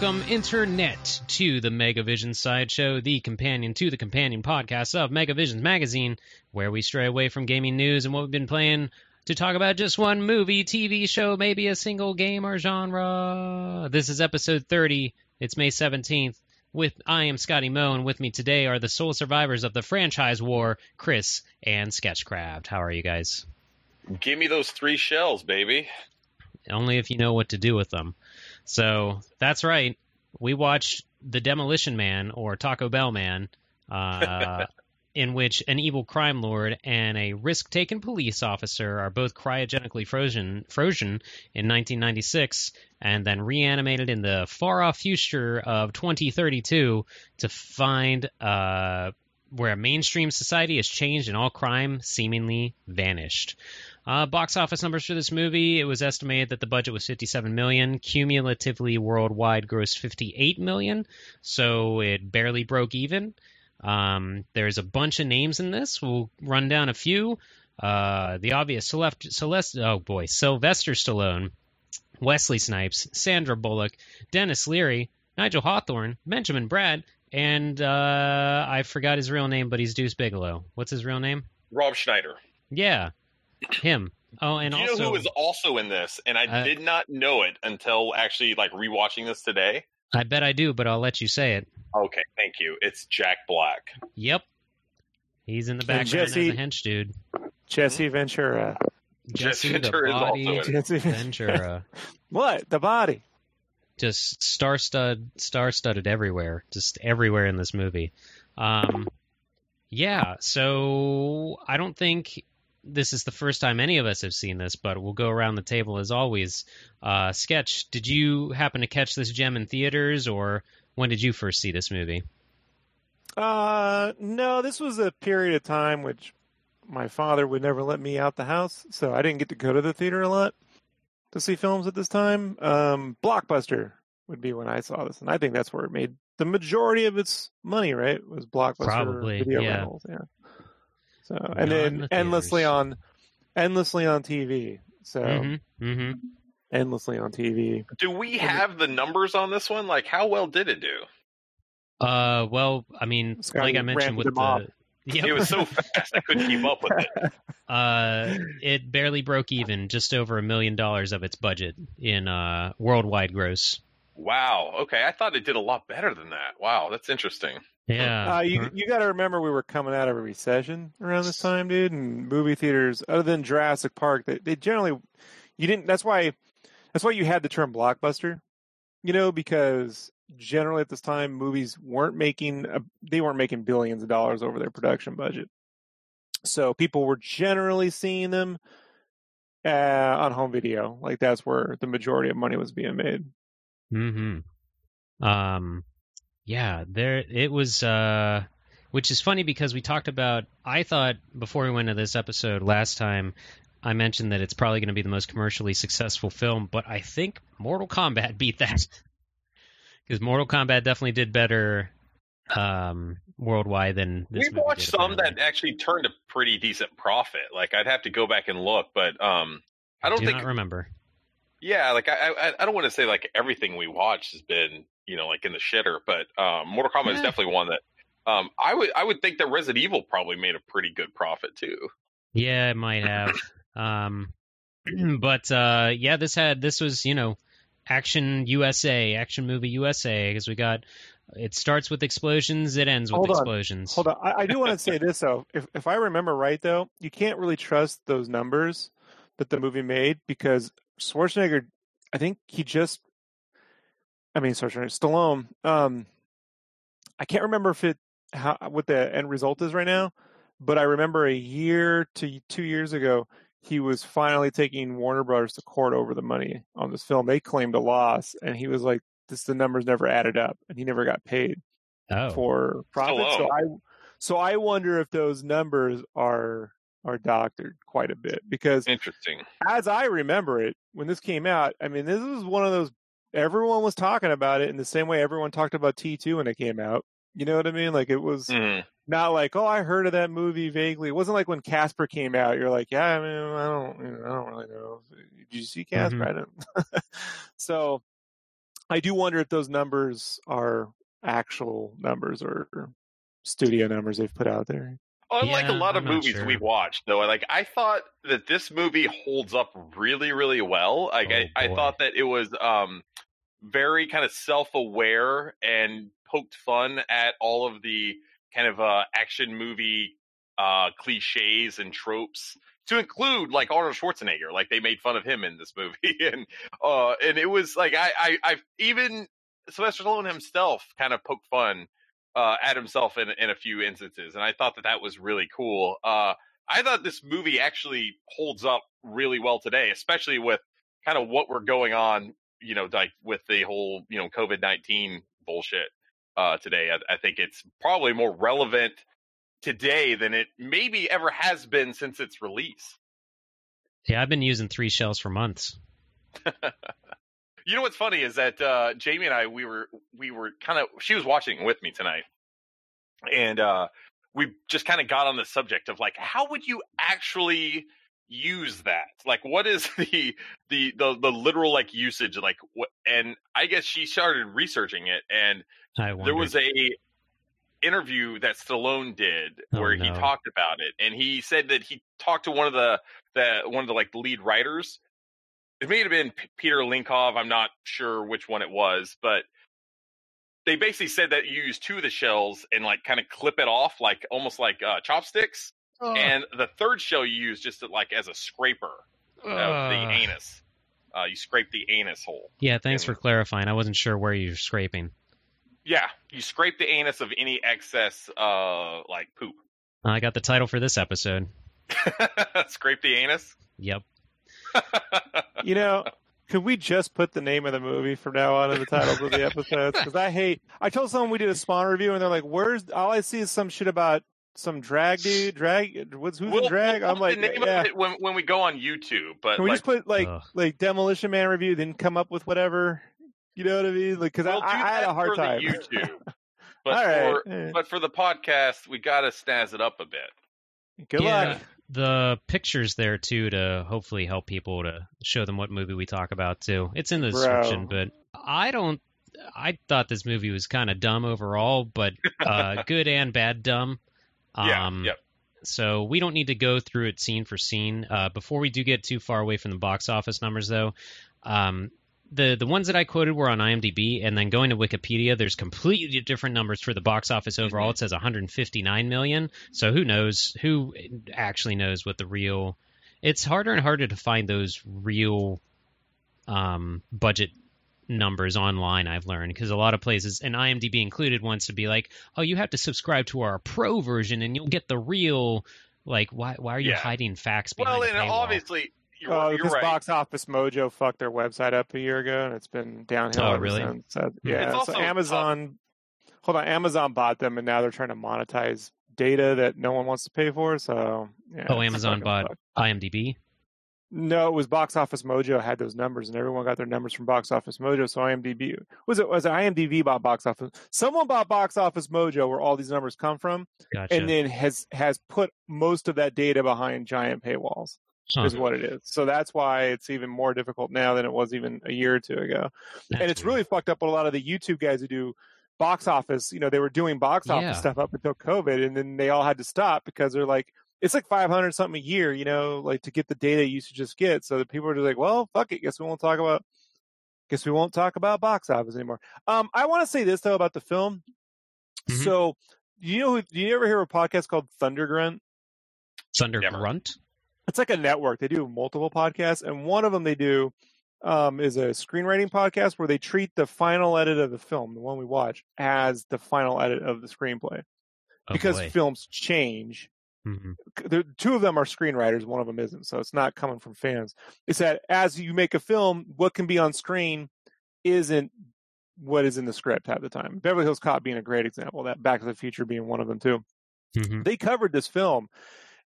Welcome, Internet, to the Megavision Sideshow, the companion to the companion podcast of Megavisions Magazine, where we stray away from gaming news and what we've been playing to talk about just one movie, TV show, maybe a single game or genre. This is episode 30. It's May 17th. With I am Scotty Moe, and with me today are the sole survivors of the franchise war, Chris and Sketchcraft. How are you guys? Give me those three shells, baby. Only if you know what to do with them. So that's right. We watched The Demolition Man or Taco Bell Man, uh, in which an evil crime lord and a risk taking police officer are both cryogenically frozen, frozen in 1996 and then reanimated in the far off future of 2032 to find uh, where mainstream society has changed and all crime seemingly vanished. Uh, box office numbers for this movie: it was estimated that the budget was 57 million, cumulatively worldwide grossed 58 million, so it barely broke even. Um, there's a bunch of names in this. We'll run down a few. Uh, the obvious Celeste, Celeste, oh boy, Sylvester Stallone, Wesley Snipes, Sandra Bullock, Denis Leary, Nigel Hawthorne, Benjamin Bratt, and uh, I forgot his real name, but he's Deuce Bigalow. What's his real name? Rob Schneider. Yeah, him. Oh, and Do you also know who was also in this? And I Uh, did not know it until actually like rewatching this today. I bet I do, but I'll let you say it. Okay, thank you. It's Jack Black. Yep, he's in the And background as Jesse- a hench dude. Jesse Ventura. Jesse the Ventura is also body in it. Jesse Ventura. What? The body. just star stud star studded everywhere just everywhere in this movie um yeah so i don't think this is the first time any of us have seen this but we'll go around the table as always uh sketch did you happen to catch this gem in theaters or when did you first see this movie Uh, no, this was a period of time which my father would never let me out the house, so I didn't get to go to the theater a lot to see films at this time. Um, Blockbuster would be when I saw this, and I think that's where it made the majority of its money. Right, was Blockbuster Probably, video yeah. rentals. Yeah. So and Not in then the endlessly on, endlessly on TV. So mm-hmm mm-hmm endlessly on TV. Do we have the numbers on this one? Like, how well did it do? uh well i mean Scotty like i mentioned with with the mob. the Yep. It was so fast I couldn't keep up with it. Uh, it barely broke even, just over a million dollars of its budget in uh, worldwide gross. Wow. Okay, I thought it did a lot better than that. Wow, that's interesting. Yeah, Uh, you you got to remember we were coming out of a recession around this time, dude, and movie theaters, other than Jurassic Park, they, they generally you didn't. That's why that's why you had the term blockbuster, you know, because generally at this time movies weren't making a, they weren't making billions of dollars over their production budget, so people were generally seeing them uh, on home video. Like that's where the majority of money was being made. hmm Um, yeah, there it was. Uh, which is funny because we talked about. I thought before we went to this episode last time, I mentioned that it's probably going to be the most commercially successful film, but I think Mortal Kombat beat that because Mortal Kombat definitely did better um worldwide than this We've movie watched some apparently. that actually turned a pretty decent profit. Like, I'd have to go back and look, but um, I don't do think remember Yeah, like I, I, I don't want to say like everything we watched has been, you know, like in the shitter, but um, Mortal Kombat is definitely one that um, I would, I would think that Resident Evil probably made a pretty good profit too. Yeah, it might have. um, but uh, yeah, this had this was you know action USA, action movie USA because we got it starts with explosions, it ends with Hold on. explosions. Hold on, I, I do want to say this though. If if I remember right though, you can't really trust those numbers that the movie made because Schwarzenegger, I think he just, I mean Schwarzenegger, Stallone. Um, I can't remember if it how what the end result is right now, but I remember a year to two years ago he was finally taking Warner Brothers to court over the money on this film. They claimed a loss, and he was like, "This the numbers never added up," and he never got paid Oh, for profit. So. I so I wonder if those numbers are are doctored quite a bit because Interesting. as I remember it when this came out, I mean this was one of those everyone was talking about it in the same way everyone talked about T2 when it came out. You know what I mean? Like it was Mhm. not like, oh, I heard of that movie vaguely. It wasn't like when Casper came out. You're like, yeah, I mean, I don't, you know, I don't really know. Did you see Casper? I don't. so, I do wonder if those numbers are actual numbers or studio numbers they've put out there. Unlike Yeah, a lot of movies sure. we watched, though, like I thought that this movie holds up really, really well. Like Oh, I, I thought that it was um very kind of self-aware and poked fun at all of the kind of uh action movie uh cliches and tropes to include like Arnold Schwarzenegger. Like they made fun of him in this movie, and uh and it was like I I, I even Sylvester Stallone himself kind of poked fun uh, at himself in in a few instances, and I thought that that was really cool. Uh, I thought this movie actually holds up really well today, especially with kind of what we're going on, you know, like with the whole you know COVID nineteen bullshit uh, today. I, I think it's probably more relevant today than it maybe ever has been since its release. Yeah, I've been using three shells for months. You know what's funny is that uh, Jamie and I we were we were kind of she was watching with me tonight, and uh, we just kind of got on the subject of like how would you actually use that? Like, what is the the the, the literal like usage? Like, what? And I guess she started researching it, and there was a interview that Stallone did Oh, where he talked about it, and he said that he talked to one of the the one of the like lead writers. It may have been P- Peter Lenkov. I'm not sure which one it was, but they basically said that you use two of the shells and like kind of clip it off, like almost like uh, chopsticks. And the third shell you use just to, like as a scraper of the anus. Uh, you scrape the anus hole. Yeah, thanks and- for clarifying. I wasn't sure where you're scraping. Yeah, you scrape the anus of any excess uh like poop. I got the title for this episode. scrape the anus. Yep. You know, could we just put the name of the movie from now on in the titles of the episodes? Because I hate. I told someone we did a Spawn review, and they're like, "Where's all I see is some shit about some drag dude, drag. What's who's We'll- in drag?" we'll I'm like, the name yeah. of it when when we go on YouTube, but Can we like, just put like Ugh. like Demolition Man review, then come up with whatever? You know what I mean? Like, because we'll I, do I had that a hard for time. the YouTube. But All right. for but for the podcast, we got to snazz it up a bit. Good yeah, luck. The pictures there too to hopefully help people to show them what movie we talk about too. It's in the Bro. description, but I don't. I thought this movie was kind of dumb overall, but uh, good and bad dumb. Yeah, Um, yep. So we don't need to go through it scene for scene. Uh, before we do get too far away from the box office numbers, though, um, the the ones that I quoted were on IMDb, and then going to Wikipedia, there's completely different numbers for the box office overall. It says 159 million. So who knows? Who actually knows what the real? It's harder and harder to find those real um, budget numbers online. I've learned because a lot of places, and IMDb included, wants to be like, "Oh, you have to subscribe to our pro version, and you'll get the real." Like, why? Why are you Yeah. hiding facts behind Well, and paywall? obviously, you're, Oh, you're because right. Box Office Mojo fucked their website up a year ago, and it's been downhill. Oh, ever really? since. So, hmm. yeah. It's also so Amazon, hold on, Amazon bought them, and now they're trying to monetize data that no one wants to pay for. So, yeah, Oh, Amazon bought fucked. IMDb. No, it was Box Office Mojo had those numbers, and everyone got their numbers from Box Office Mojo. So IMDb was it was it IMDb bought Box Office. Someone bought Box Office Mojo, where all these numbers come from, Gotcha. and then has has put most of that data behind giant paywalls. Huh, is what it is. So that's why it's even more difficult now than it was even a year or two ago. that's and it's weird. really fucked up with a lot of the YouTube guys who do box office. You know, they were doing box office Yeah. stuff up until COVID, and then they all had to stop because they're like, it's like five hundred something a year. You know, like to get the data you should just get. So that people are just like, well, fuck it. Guess we won't talk about. Guess we won't talk about box office anymore. Um, I want to say this though about the film. Mhm. So, you know, who- do you ever hear of a podcast called Thunder Grunt? Thunder Grunt. It's like a network. They do multiple podcasts, and one of them they do um, is a screenwriting podcast where they treat the final edit of the film, the one we watch, as the final edit of the screenplay Oh, because boy. films change. Mhm. The two of them are screenwriters, one of them isn't, so it's not coming from fans. It's that as you make a film, what can be on screen isn't what is in the script half the time. Beverly Hills Cop being a great example, that Back to the Future being one of them too Mhm. they covered this film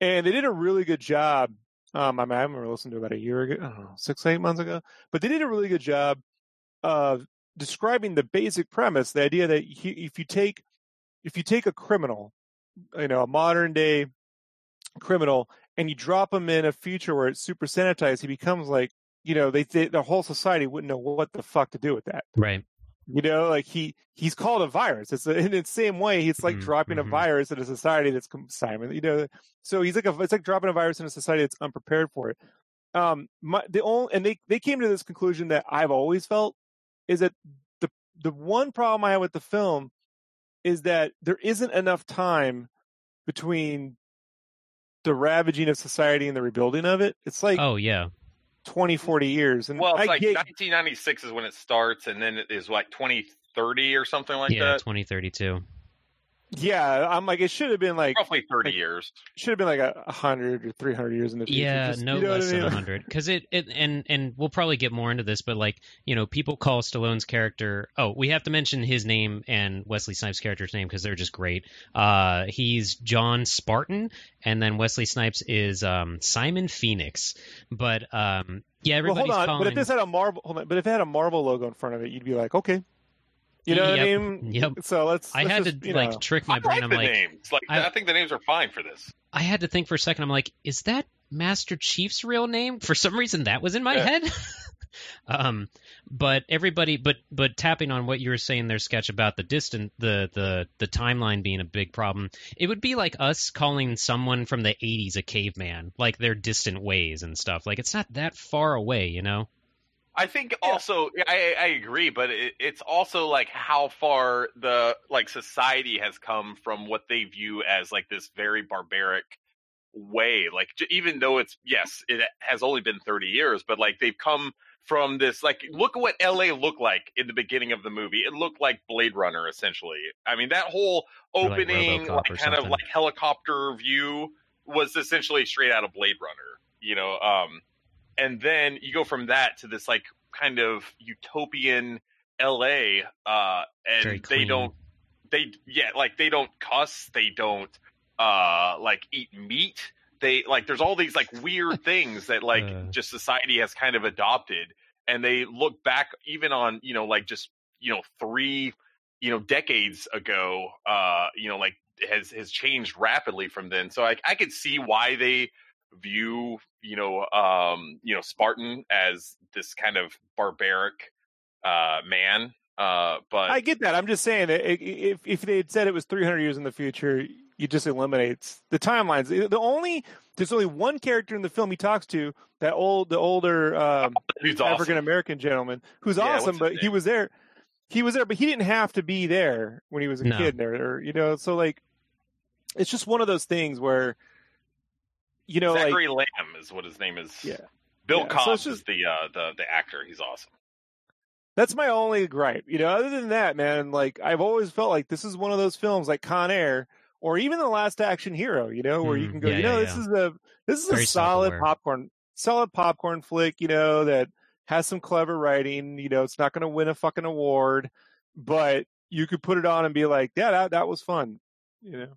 and they did a really good job. Um, I, mean, I haven't listened to about a year ago, know, six, eight months ago, but they did a really good job of describing the basic premise, the idea that he, if you take, if you take a criminal, you know, a modern day criminal and you drop him in a future where it's super sanitized, he becomes like, you know, they, they the whole society wouldn't know what the fuck to do with that Right. You know, like he he's called a virus. It's a, in the same way he's like Mhm, dropping a virus in a society that's Simon. You know, so he's like a, it's like dropping a virus in a society that's unprepared for it. Um, my the only and they they came to this conclusion that I've always felt is that the the one problem I have with the film is that there isn't enough time between the ravaging of society and the rebuilding of it. It's like Oh yeah, 20, mm-hmm. 40 years. And Well, it's I like get, 1996 is when it starts, and then it is like 2030 or something like yeah, that. 2032. Yeah, I'm like, it should have been like, Roughly 30 like- years. should have been like a, a hundred or 300 years in the future. Yeah, Just- no you know less I mean? than 100. Because it, it and and we'll probably get more into this, but like you know, people call Stallone's character. Oh, we have to mention his name and Wesley Snipes' character's name because they're just great. Uh, he's John Spartan, and then Wesley Snipes is um, Simon Phoenix. But um, yeah, Well, everybody's hold on. calling. But if this had a Marvel, hold on. But if it had a Marvel logo in front of it, you'd be like, okay. You know what I mean? yep. So let's. I let's had just, to you like know. trick my I brain. like I'm the like, names. Like I- I, think the names are fine for this. I had to think for a second. I'm like, is that Master Chief's real name? For some reason, that was in my Yeah. head. um, but everybody, but but tapping on what you were saying there, sketch about the distant, the the the timeline being a big problem. It would be like us calling someone from the '80s a caveman, like their distant ways and stuff. Like it's not that far away, you know. I think also I, I agree, but it, it's also like how far the like society has come from what they view as like this very barbaric way. Like j- even though it's yes, it has only been thirty years, but like they've come from this like look at what L.A. looked like in the beginning of the movie. It looked like Blade Runner essentially. I mean that whole like opening like, or kind of like helicopter view was essentially straight out of Blade Runner. You know, um, and then you go from that to this like kind of utopian LA uh and Very they clean. don't they yeah like they don't cuss they don't uh like eat meat they like there's all these like weird things that like Uh. just society has kind of adopted and they look back even on you know like just you know three you know decades ago uh you know like has has changed rapidly from then so I I could see why they view you know um you know Spartan as this kind of barbaric uh man uh but I get that. I'm just saying that if if they had said it was 300 years in the future, you just eliminates the timelines. The only there's only one character in the film he talks to that old the older um, he's awesome. African American gentleman who's Yeah, awesome, but he was there. He was there, but he didn't have to be there when he was a No. kid. There, or, you know, so like, it's just one of those things where, you know, like Zachary Lamb is what his name is. Yeah. Bill Yeah, so just- is the uh the the actor. He's awesome. That's my only gripe. You know, other than that, man, like I've always felt like this is one of those films like Con Air or even The Last Action Hero, you know, where you Mm, can go, yeah, you know, yeah, this yeah. is a this is Very a solid self-aware. popcorn solid popcorn flick, you know, that has some clever writing, you know, it's not gonna win a fucking award, but you could put it on and be like, Yeah, that that was fun. You know.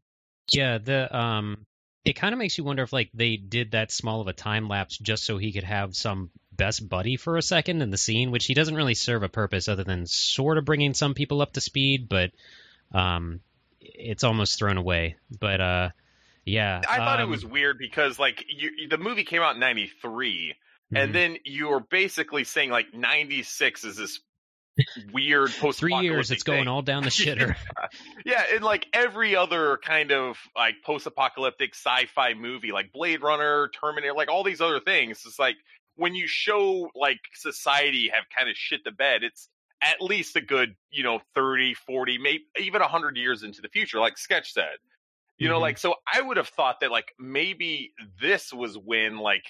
Yeah, the um it kind of makes you wonder if like they did that small of a time lapse just so he could have some best buddy for a second in the scene, which he doesn't really serve a purpose other than sort of bringing some people up to speed, but um it's almost thrown away. But uh yeah. I thought it um, was weird because like you, the movie came out in '93, mhm. and then you were basically saying like '96 is this weird post three years it's going all down the shitter. Yeah, and like every other kind of like post-apocalyptic sci-fi movie, like Blade Runner, Terminator, like all these other things, it's like when you show like society have kind of shit the bed, it's at least a good, you know, 30, 40, maybe even 100 years into the future, like Sketch said. You know, Mhm. like so I would have thought that like maybe this was when like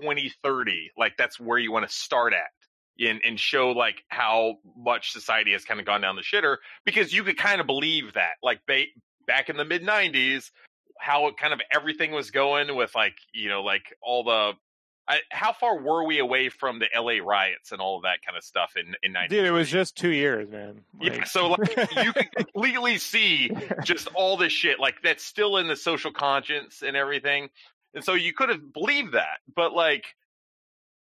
2030, like that's where you want to start at and, and show like how much society has kind of gone down the shitter because you could kind of believe that like ba- back in the mid 90s how it kind of everything was going with like you know like all the I, how far were we away from the LA riots and all of that kind of stuff in in 90 Dude, it was just two years, man. yeah, so like you can completely see just all this shit like that's still in the social conscience and everything. And so you could have believed that, but like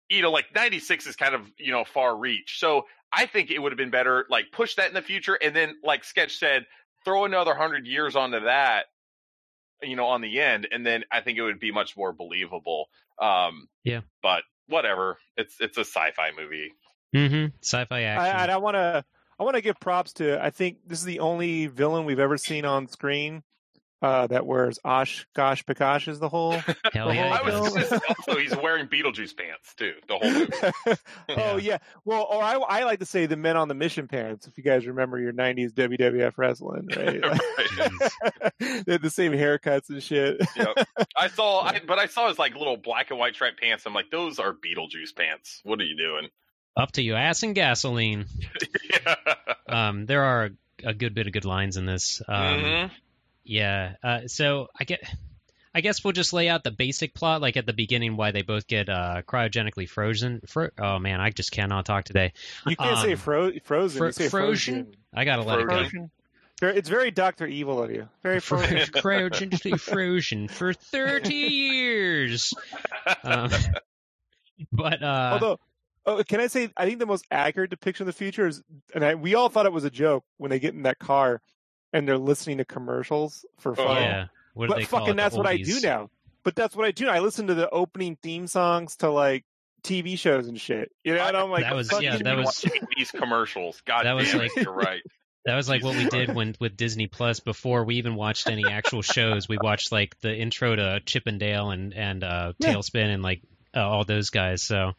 you know, like 96 is kind of, you know, far reach. So I think it would have been better like push that in the future and then like Sketch said, throw another 100 years onto that, you know, on the end and then I think it would be much more believable. Um Yeah. But whatever. It's it's a sci-fi movie. Mhm. Sci-fi action. I, I want to. I want to give props to. I think this is the only villain we've ever seen on screen uh, that wears Osh Gosh Pakash is the whole. Hell the yeah. I was just, also he's wearing Beetlejuice pants too. The whole movie. oh yeah. Well, or I, I like to say the men on the mission pants. If you guys remember your '90s WWF wrestling, right? they had the same haircuts and shit. Yep. I saw, I, but I saw his like little black and white striped pants. I'm like, those are Beetlejuice pants. What are you doing? Up to you, ass and gasoline. yeah. Um, there are a good bit of good lines in this. Um, Mhm. Yeah. Uh, so I get. I guess we'll just lay out the basic plot, like at the beginning, why they both get uh, cryogenically frozen. Fro- oh man, I just cannot talk today. You can't say Um, fro- frozen. Fro- you say frozen? frozen. I gotta let it go. Very- It's very Doctor Evil of you. Very frozen. cryogenically frozen for thirty years. Um, but uh, Although, oh, can I say, I think the most accurate depiction of the future is, and I, we all thought it was a joke when they get in that car and they're listening to commercials for fun. Oh. yeah, what do but they call fucking it? That's what I do now. But that's what I do. now. I listen to the opening theme songs to like TV shows and shit. You know, and I'm like, That was- fuck yeah, that was- these commercials. God That was like- it, you're right. That was like what we did when with Disney Plus before we even watched any actual shows. We watched like the intro to Chip and Dale and and uh, Yeah. TaleSpin and like uh, all those guys. So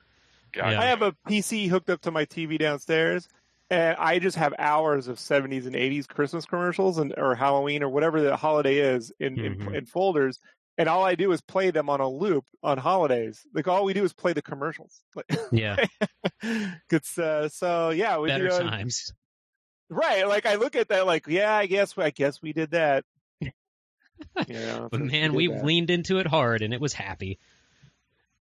God Yeah. I have a PC hooked up to my TV downstairs, and I just have hours of 70s and 80s Christmas commercials and or Halloween or whatever the holiday is in, in, Mhm. in folders. And all I do is play them on a loop on holidays. Like all we do is play the commercials. Yeah, it's uh, so yeah, we better times. right. Like I look at that, like yeah, I guess I guess we did that. you know, But man, we that. leaned into it hard and it was happy.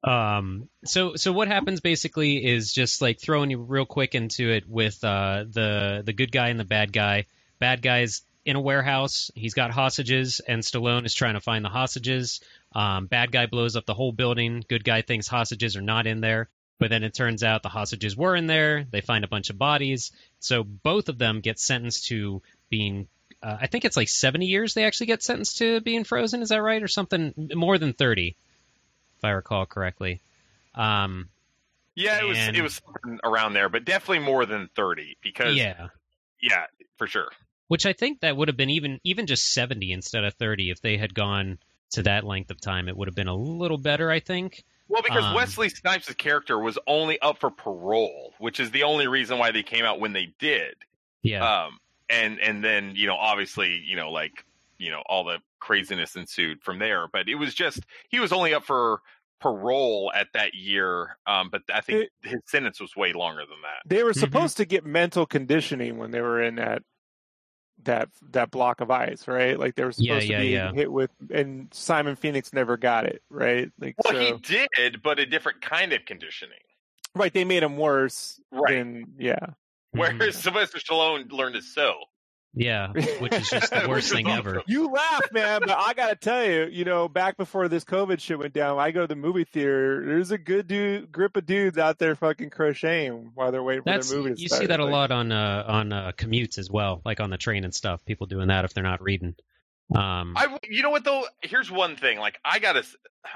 Um, so so what happens basically is just like throwing you real quick into it with uh the the good guy and the bad guy. Bad guy's in a warehouse. He's got hostages, and Stallone is trying to find the hostages. Um, bad guy blows up the whole building. Good guy thinks hostages are not in there, but then it turns out the hostages were in there. They find a bunch of bodies. So both of them get sentenced to being uh, I think it's like 70 years they actually get sentenced to being frozen. Is that right? Or something more than 30, if I recall correctly. Um, Yeah, it was it was something around there, but definitely more than thirty because yeah, yeah. for sure. Which I think that would have been even even just 70 instead of 30 if they had gone to that length of time. It would have been a little better, I think. Well, because Um, Wesley Snipes' character was only up for parole, which is the only reason why they came out when they did. Yeah. Um, and and then you know, obviously, you know, like you know, all the craziness ensued from there. But it was just he was only up for parole at that year. Um, but I think his sentence was way longer than that. They were Mhm. supposed to get mental conditioning when they were in that that that block of ice, right? Like they were supposed yeah, to be yeah. hit with, and Simon Phoenix never got it, right? Like Well, so, he did, but a different kind of conditioning. right? They made him worse, Right. Than, yeah. Whereas Sylvester Stallone learned to sew. Yeah. Which is just the worst thing awesome. ever. you laugh, man, but I gotta tell you, you know, back before this COVID shit went down, I go to the movie theater. There's a good dude, grip of dudes out there fucking crocheting while they're waiting for That's their movie to you see that a lot on uh, on uh, commutes as well, like on the train and stuff. People doing that if they're not reading. Um, I, you know what though? Here's one thing. Like I gotta.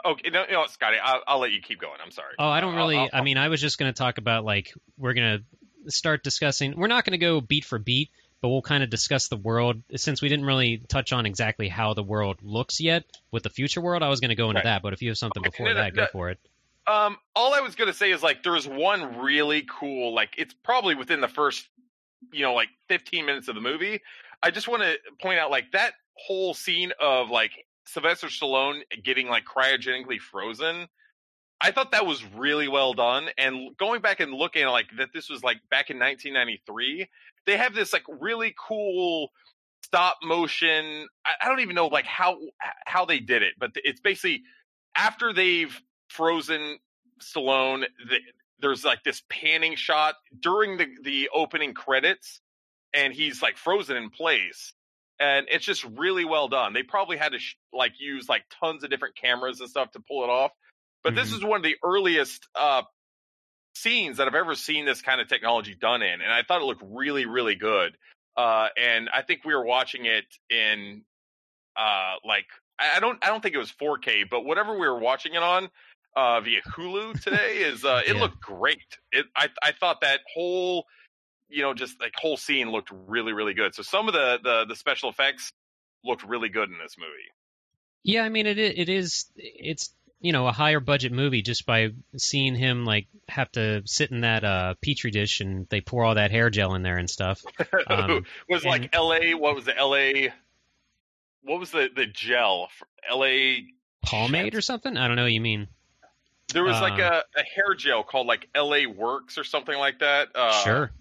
Okay, no, you know, Scotty, I'll, I'll let you keep going. I'm sorry. Oh, I don't I'll- really. I'll- I mean, I was just going to talk about like we're going to start discussing. We're not going to go beat for beat, but we'll kind of discuss the world since we didn't really touch on exactly how the world looks yet with the future world. I was going to go into Right. that, but if you have something Okay, before no, no, that, go no. for it. Um, all I was gonna say is like there's one really cool. Like it's probably within the first, you know, like 15 minutes of the movie. I just want to point out like that whole scene of like Sylvester Stallone getting like cryogenically frozen. I thought that was really well done. And going back and looking like that, this was like back in 1993. They have this like really cool stop motion. I, I don't even know like how how they did it, but it's basically after they've frozen Stallone, the, there's like this panning shot during the the opening credits, and he's like frozen in place, and it's just really well done. They probably had to sh- like use like tons of different cameras and stuff to pull it off, but this Mhm. is one of the earliest uh scenes that I've ever seen this kind of technology done in, and I thought it looked really really good. Uh, and I think we were watching it in uh like I don't I don't think it was 4K, but whatever we were watching it on uh via Hulu today is uh it Yeah. looked great. It I I thought that whole you know, just like whole scene looked really, really good. So some of the the, the special effects looked really good in this movie. Yeah, I mean it it is it's you know a higher budget movie just by seeing him like have to sit in that uh petri dish and they pour all that hair gel in there and stuff. Um, was and- like L.A. What was the L.A. What was the the gel? L.A. Pomade Shit. or something? I don't know what you mean. There was like Uh, a, a hair gel called like L.A. Looks or something like that. Uh, sure.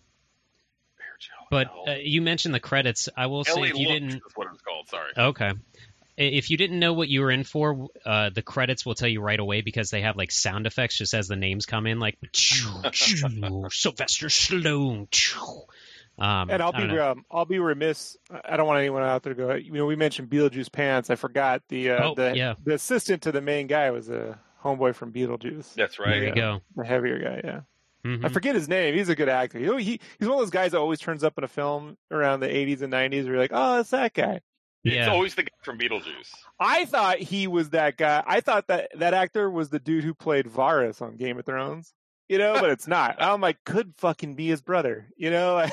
But no. uh, you mentioned the credits. I will say if you Looks didn't what it was called. Sorry. Okay. I- If you didn't know what you were in for, uh, the credits will tell you right away because they have like sound effects just as the names come in, like Sylvester Stallone. Um, And I'll I don't be know. um, I'll be remiss. I don't want anyone out there to go. You know, we mentioned Beetlejuice pants. I forgot the uh, Oh, the yeah. the assistant to the main guy was a homeboy from Beetlejuice. That's right. There right. you go. The heavier guy, yeah. Mhm. I forget his name. He's a good actor. You know, he he's one of those guys that always turns up in a film around the 80s and 90s. Where you're like, oh, that's that guy. It's always the guy from Beetlejuice. I thought he was that guy. I thought that that actor was the dude who played Varys on Game of Thrones. You know, but it's not. I'm like, could fucking be his brother. You know,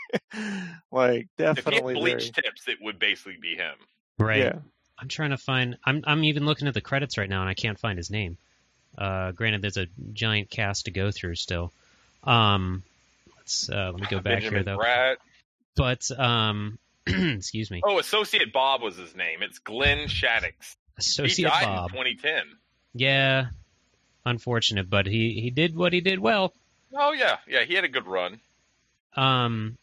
like definitely. If he had bleach very- tips, it would basically be him. Right. Yeah. I'm trying to find. I'm I'm even looking at the credits right now and I can't find his name. Uh, granted, there's a giant cast to go through still. Um, let's uh, let me go back Benjamin here though. Bratt. But um, excuse me, Oh, Associate Bob was his name. It's Glenn Shadix. he Associate Bob. 2010. Yeah, unfortunate, but he he did what he did well. Oh yeah, yeah, he had a good run. Um,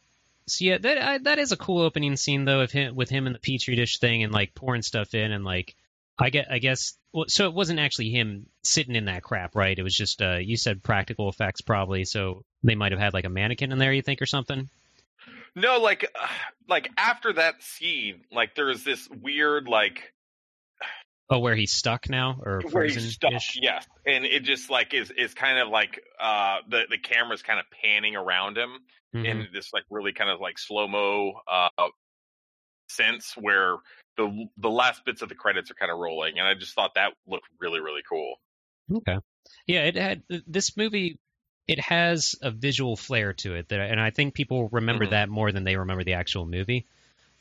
so yeah, that I, that is a cool opening scene though, of him with him in the petri dish thing and like pouring stuff in and like I get I guess well, so it wasn't actually him sitting in that crap, right? It was just uh you said practical effects probably, so they might have had like a mannequin in there, you think, or something. No, like, like after that scene, like there's this weird like Oh, where he's stuck now or where he's stuck. Yes, and it just like is is kind of like uh the the camera's kind of panning around him Mm-hmm. in this like really kind of like slow mo uh sense where the the last bits of the credits are kind of rolling, and I just thought that looked really really cool. Okay. Yeah, it had this movie. It has a visual flair to it, that, and I think people remember Mhm. that more than they remember the actual movie.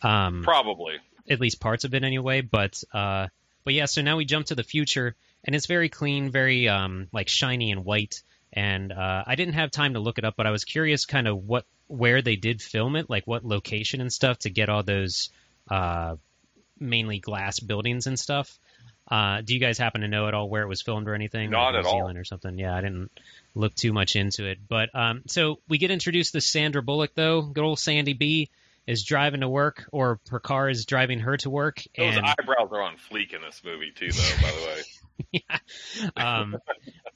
Um, Probably. at least parts of it anyway. But uh, but yeah, so now we jump to the future, and it's very clean, very um, like shiny and white. And uh, I didn't have time to look it up, but I was curious, kind of what where they did film it, like what location and stuff, to get all those uh, mainly glass buildings and stuff. Uh, do you guys happen to know at all where it was filmed or anything? Not like at New all. Zealand or something. Yeah, I didn't look too much into it. But um, so we get introduced to Sandra Bullock, though. Good old Sandy B is driving to work, or her car is driving her to work. Those and eyebrows are on fleek in this movie too, though. by the way. yeah. Um,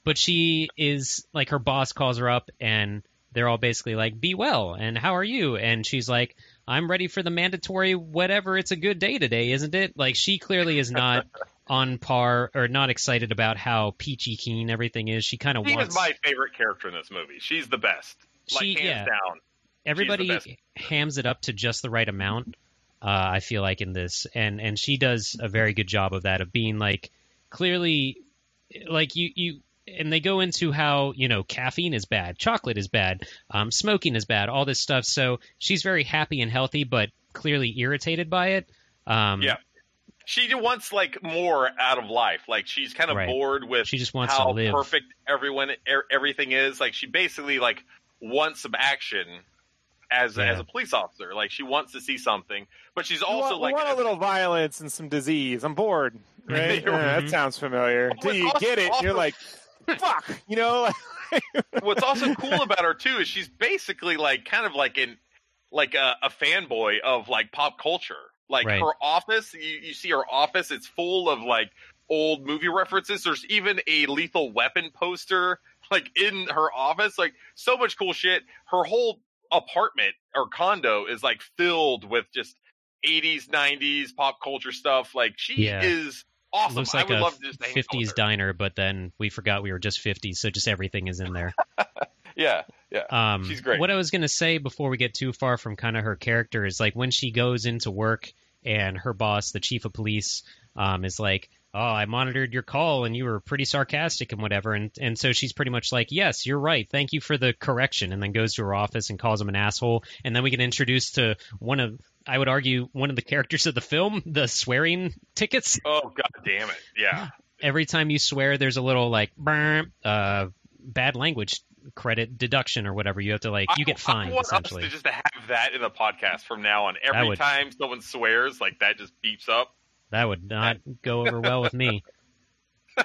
but she is like her boss calls her up and they're all basically like, "Be well," and "How are you?" And she's like, "I'm ready for the mandatory whatever. It's a good day today, isn't it?" Like she clearly is not on par or not excited about how peachy keen everything is. She kind of She wants is my favorite character in this movie. She's the best. Like She- hands yeah. down. everybody hams it up to just the right amount. Uh, I feel like in this, and and she does a very good job of that of being like clearly, like you you. And they go into how you know caffeine is bad, chocolate is bad, um, smoking is bad, all this stuff. So she's very happy and healthy, but clearly irritated by it. Um, Yeah. She wants like more out of life. Like she's kind of Right. bored with she just wants how to live. perfect everyone er, everything is. Like she basically like wants some action as Yeah. as a police officer. Like she wants to see something, but she's We also want, we like want a little violence and some disease. I'm bored. Right? You're- Yeah, Mhm. that sounds familiar. What's Until you also get it, you're like, fuck. You know? What's also cool about her too is she's basically like kind of like in like a, a fanboy of like pop culture. Like Right. her office, you, you see her office, it's full of like old movie references. There's even a lethal weapon poster like in her office. Like so much cool shit. Her whole apartment or condo is like filled with just 80s, 90s pop culture stuff. Like she Yeah. is awesome. Looks like I would a love to just hang out with 50s her. diner, but then we forgot we were just 50s, so just everything is in there. Yeah, yeah. Um, She's great. What I was going to say before we get too far from kind of her character is like when she goes into work and her boss, the chief of police, um, is like, oh, I monitored your call and you were pretty sarcastic and whatever. And, and so she's pretty much like, yes, you're right. Thank you for the correction. And then goes to her office and calls him an asshole. And then we get introduced to one of, I would argue, one of the characters of the film, the swearing tickets. Oh, god damn it. Yeah. Every time you swear, there's a little like, burn, uh, bad language credit deduction or whatever. You have to like, you get fined I want essentially. us to just to have that in the podcast from now on. Every would- time someone swears, like that just beeps up. That would not go over well with me.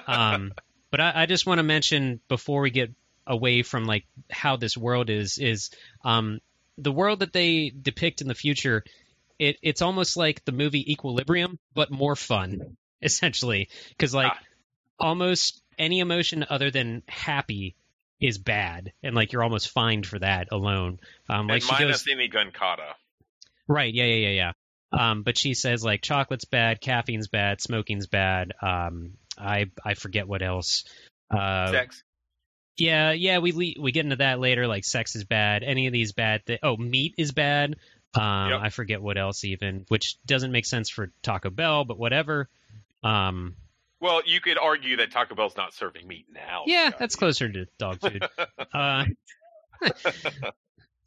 Um, but I, I just want to mention before we get away from like how this world is is um, the world that they depict in the future. It, it's almost like the movie Equilibrium, but more fun, essentially, because like Ah. almost any emotion other than happy is bad, and like you're almost fined for that alone. Um, like and she goes, minus any gunkata. Right. Yeah. Yeah. Yeah. Yeah. Um, but she says like chocolate's bad, caffeine's bad, smoking's bad. Um, I I forget what else. Uh, Sex. yeah. Yeah. We we get into that later. Like sex is bad. Any of these bad. Th- oh, meat is bad. Um, Yep. I forget what else even, which doesn't make sense for Taco Bell, but whatever. Um, Well, you could argue that Taco Bell's not serving meat now. yeah, that's closer to dog food. uh,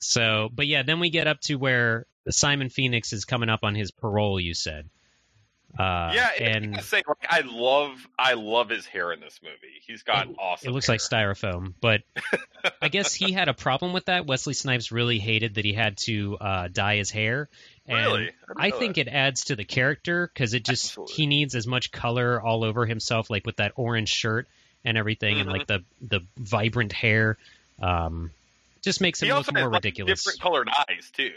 so, but yeah, then we get up to where Simon Phoenix is coming up on his parole. You said, uh, yeah, and and I say like I love I love his hair in this movie. He's got It- awesome. it looks hair. like styrofoam. But I guess he had a problem with that. Wesley Snipes really hated that he had to uh, dye his hair. And Really? didn't I think that. it adds to the character because it just Absolutely. he needs as much color all over himself, like with that orange shirt and everything, and Mhm. like the the vibrant hair. Um, just makes him he look more ridiculous. different colored eyes too.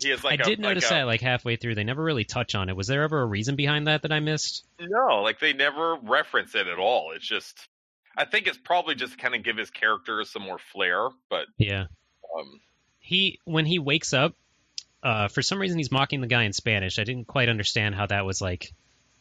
He has like I a- did like notice a- that like halfway through. They never really touch on it. Was there ever a reason behind that that I missed? No, like they never reference it at all. It's just I think it's probably just to kind of give his character some more flair, but Yeah. um he when he wakes up uh for some reason he's mocking the guy in spanish i didn't quite understand how that was like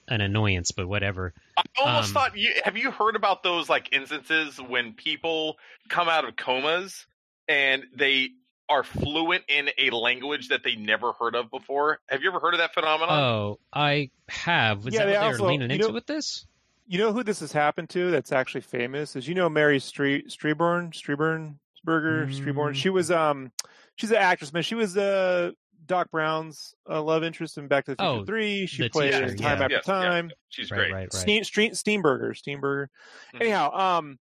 an annoyance but whatever I almost Um, thought you have you heard about those like instances when people come out of comas and they are fluent in a language that they never heard of before? Have you ever heard of that phenomenon? oh i have was Yeah, that they what they also- were leaning you into know- with this You know who this has happened to? That's actually famous. Is you know Mary Stree- Streeborn, Streeburn, Sperger, Streeborn. Mm. She was um, she's an actress, man. She was uh Doc Brown's uh, love interest in Back to the Future Oh, Three. She played teacher, in Time yeah. After Yes, yeah. Time. She's right great. right right Steam, Steam, Steamburger, Steamburger. Mhm. Anyhow, um,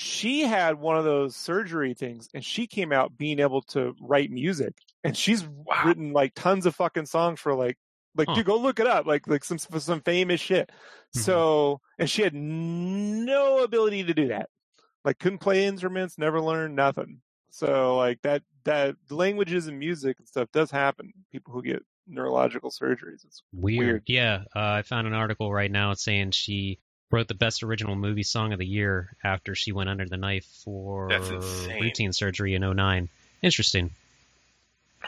she had one of those surgery things, and she came out being able to write music, and she's Wow. written like tons of fucking songs for like, like Huh. dude, go look it up, like like some some famous shit. Mhm. So, and she had no ability to do that, like couldn't play instruments, never learned nothing. So like that that languages and music and stuff does happen. People who get neurological surgeries. It's weird, Weird. yeah uh, i found an article right now saying she wrote the best original movie song of the year after she went under the knife for That's routine surgery in 09 interesting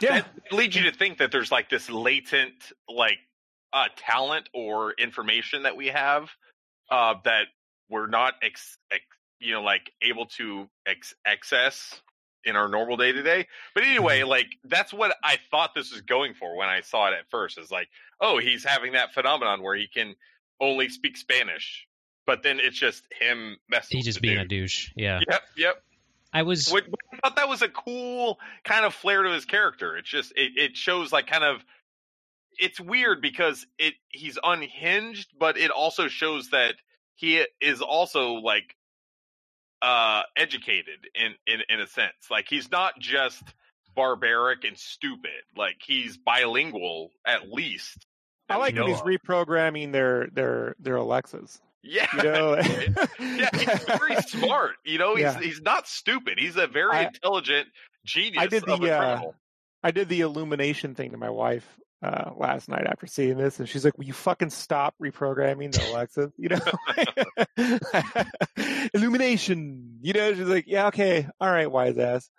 yeah. That leads you to think that there's like this latent like uh talent or information that we have uh that we're not ex, ex you know like able to ex- access in our normal day to day. But anyway, like that's what I thought this was going for when I saw it at first. Is like, oh, he's having that phenomenon where he can only speak Spanish, but then it's just him messing. he's with just the being a douche yeah Yep, yep. i was What, I thought that was a cool kind of flair to his character. It's just it, it shows like kind of it's weird because it he's unhinged, but it also shows that he is also like uh educated in in in a sense. Like he's not just barbaric and stupid. Like he's bilingual at least. I like know when he's of. reprogramming their their their Alexas. Yeah. You know, yeah, he's very smart. You know, he's Yeah. he's not stupid. He's a very I- intelligent genius I did the, uh. I did the illumination thing to my wife uh, last night after seeing this, and she's like, "Will you fucking stop reprogramming the Alexa?" You know, illumination. You know, she's like, "Yeah, okay, all right, wise ass."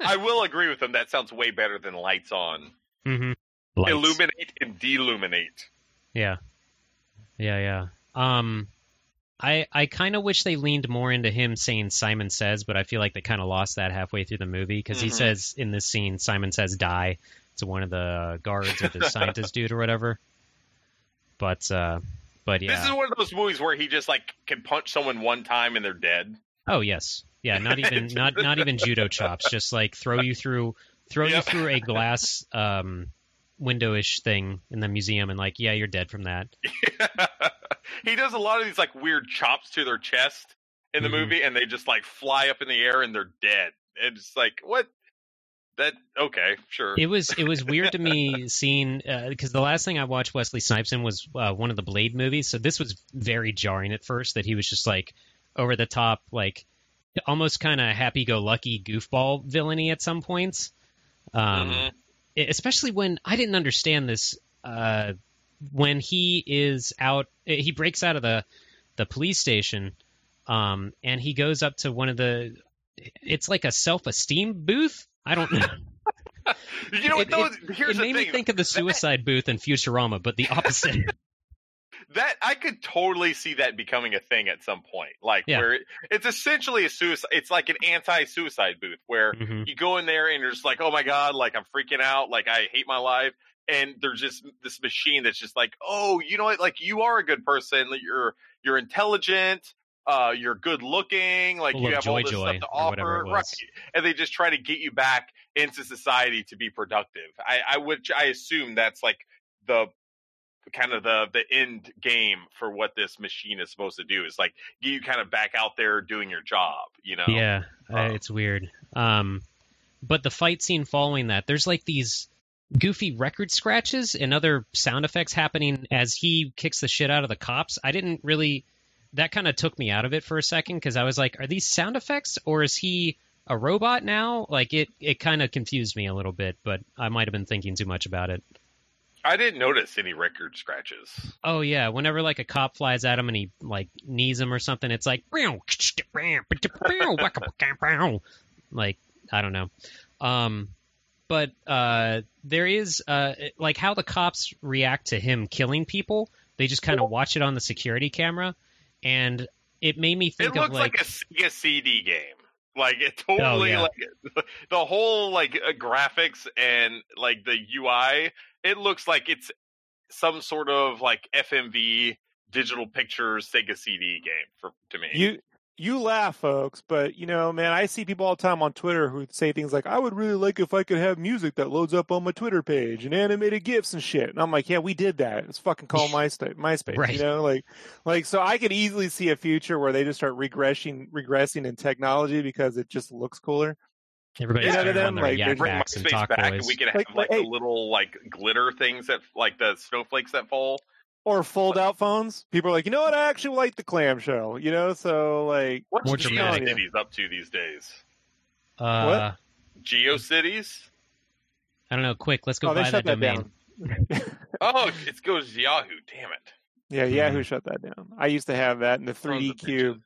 I will agree with him. That sounds way better than lights on. mhm. Lights. Illuminate and deluminate. Yeah. Yeah, yeah. Um I I kind of wish they leaned more into him saying Simon says, but I feel like they kind of lost that halfway through the movie because he Mhm. says in this scene Simon says die to one of the guards or the scientist dude or whatever. But uh But yeah. This is one of those movies where he just like can punch someone one time and they're dead. Oh yes, yeah. Not even not not even judo chops. Just like throw you through throw Yep. you through a glass um, windowish thing in the museum, and like yeah, you're dead from that. he does a lot of these like weird chops to their chest in the Mhm. movie, and they just like fly up in the air and they're dead. It's like what? That okay, sure. It was it was weird to me seeing because the last thing I watched Wesley Snipes in was uh, one of the Blade movies, so this was very jarring at first that he was just like over the top, like almost kind of happy-go-lucky goofball villainy at some points. Um, Mhm. e- especially when I didn't understand this uh, when he is out, he breaks out of the the police station, um, and he goes up to one of the. It's like a self-esteem booth. I don't know. You know what? It- though? Here's it the made thing. me think of the suicide booth in Futurama, but the opposite. that I could totally see that becoming a thing at some point. Like Yeah. where it, it's essentially a suicide. It's like an anti-suicide booth where Mhm. you go in there and you're just like, oh my god, like I'm freaking out, like I hate my life. And there's just this machine that's just like, oh, you know what? Like you are a good person. You're you're intelligent. Uh, you're good looking. Like Full you have all this joy, stuff to offer. Right. And they just try to get you back into society to be productive. I, I would I assume that's like the kind of the the end game for what this machine is supposed to do is like get you kind of back out there doing your job. You know? Yeah, Um, it's weird. Um, but the fight scene following that, there's like these goofy record scratches and other sound effects happening as he kicks the shit out of the cops. I didn't really. That kind of took me out of it for a second because I was like, are these sound effects or is he a robot now? Like it, it kind of confused me a little bit, but I might have been thinking too much about it. I didn't notice any record scratches. Oh yeah, whenever like a cop flies at him and he like knees him or something, it's like like I don't know. Um but uh there is uh like how the cops react to him killing people. They just kind of watch it on the security camera and it made me think it of looks like, a Sega CD game. Like it totally yeah. like the whole like uh, graphics and like the UI. It looks like it's some sort of like FMV digital pictures Sega CD game for to me. You you laugh, folks, but you know, man, I see people all the time on Twitter who say things like, "I would really like if I could have music that loads up on my Twitter page and animated gifs and shit." And I'm like, "Yeah, we did that. It's fucking called MySpace." MySpace, Right. you know, like, like so I could easily see a future where they just start regressing, regressing in technology because it just looks cooler. everybody's Yeah, trying to to them, run their like, yak Bring backs and MySpace back, boys. and we could have Like, like, hey- the little like glitter things that like the snowflakes that fall. Or fold out phones. People are like, you know what? I actually like the clamshell. You know, so like, What's More. GeoCities up to these days? uh, what GeoCities? I don't know. Quick, let's go oh, buy shut that that domain. down. Oh, it goes to Yahoo. Damn it! Yeah, Mhm. Yahoo shut that down. I used to have that in the 3D of bitches. cube.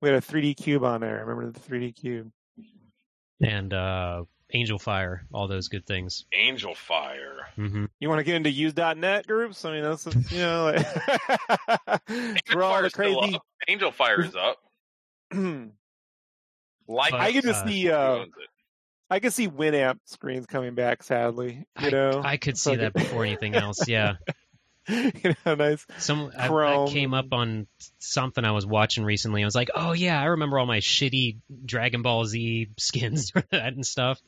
We had a 3D cube on there. I Remember the 3D cube? and uh, Angel Fire, all those good things. Angel Fire. hmm You want to get into Usenet groups? I mean, that's you know, like Angel we're all the crazy. up. Angel Fire is up. Like I can just uh, see. Uh, I can see Winamp screens coming back. Sadly, you I, know, I could see Fuck that it. before anything else. Yeah. you know, nice. Some I, Chrome. that came up on something I was watching recently. I was like, "Oh yeah, I remember all my shitty Dragon Ball Z skins that and stuff."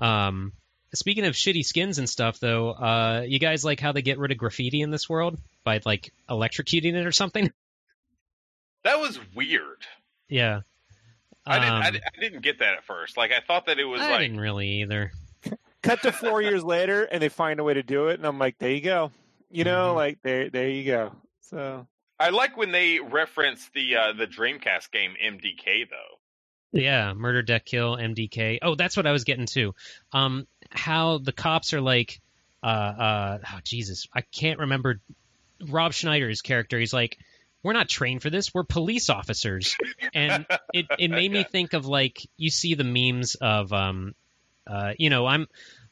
Um, speaking of shitty skins and stuff, though, uh, you guys like how they get rid of graffiti in this world by like electrocuting it or something? that was weird. Yeah. I didn't. I, Um, di- I didn't get that at first. Like I thought that it was I like didn't really either. Cut to four years later, and they find a way to do it, and I'm like, there you go. You know, Mhm. like there, there you go. So I like when they reference the uh, the Dreamcast game MDK though. Yeah, murder, death, kill, MDK. Oh, that's what I was getting to. Um, how the cops are like, uh, uh, oh, Jesus, I can't remember Rob Schneider's character. He's like, we're not trained for this. We're police officers, and it it made me Yeah. think of like you see the memes of um, uh, you know, I'm.